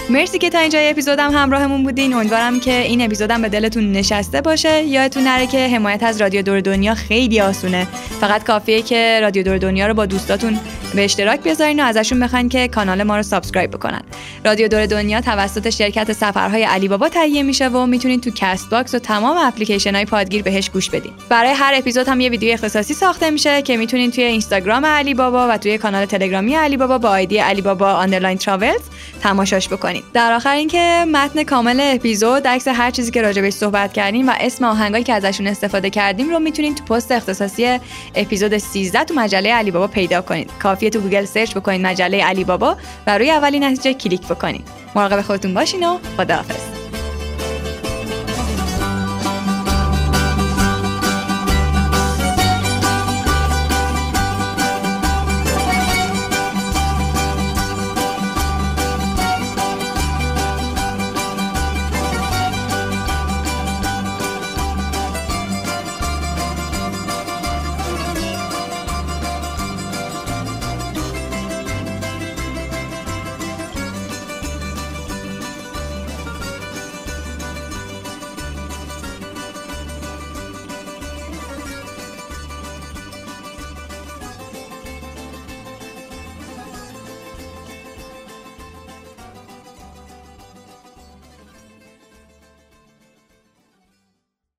[SPEAKER 1] مرسی که تا اینجای اپیزودم همراهمون بودین. امیدوارم که این اپیزودم به دلتون نشسته باشه. یادتون نره که حمایت از رادیو دور دنیا خیلی آسونه. فقط کافیه که رادیو دور دنیا رو با دوستاتون به اشتراک بذارین و ازشون بخواین که کانال ما رو subscribe بکنن. رادیو دور دنیا توسط شرکت سفرهای علی بابا تهیه میشه و می‌تونین تو Castbox و تمام اپلیکیشن های پادگیر بهش گوش بدین. برای هر اپیزود هم یه ویدیو اختصاصی ساخته میشه که می‌تونین توی اینستاگرام علی بابا و توی کانال تلگرامی علی بابا با ID علی بابا underline travels تماشاش بکنید در آخر اینکه متن کامل اپیزود عکس هر چیزی که راجبش صحبت کردیم و اسم آهنگایی که ازشون استفاده کردیم رو می‌تونید تو پست اختصاصی اپیزود 13 تو مجله علی بابا پیدا کنید. کافیه تو گوگل search بکنید مجله علی بابا و روی اولین نتیجه کلیک بکنید. مراقب خودتون باشین و خداحافظ.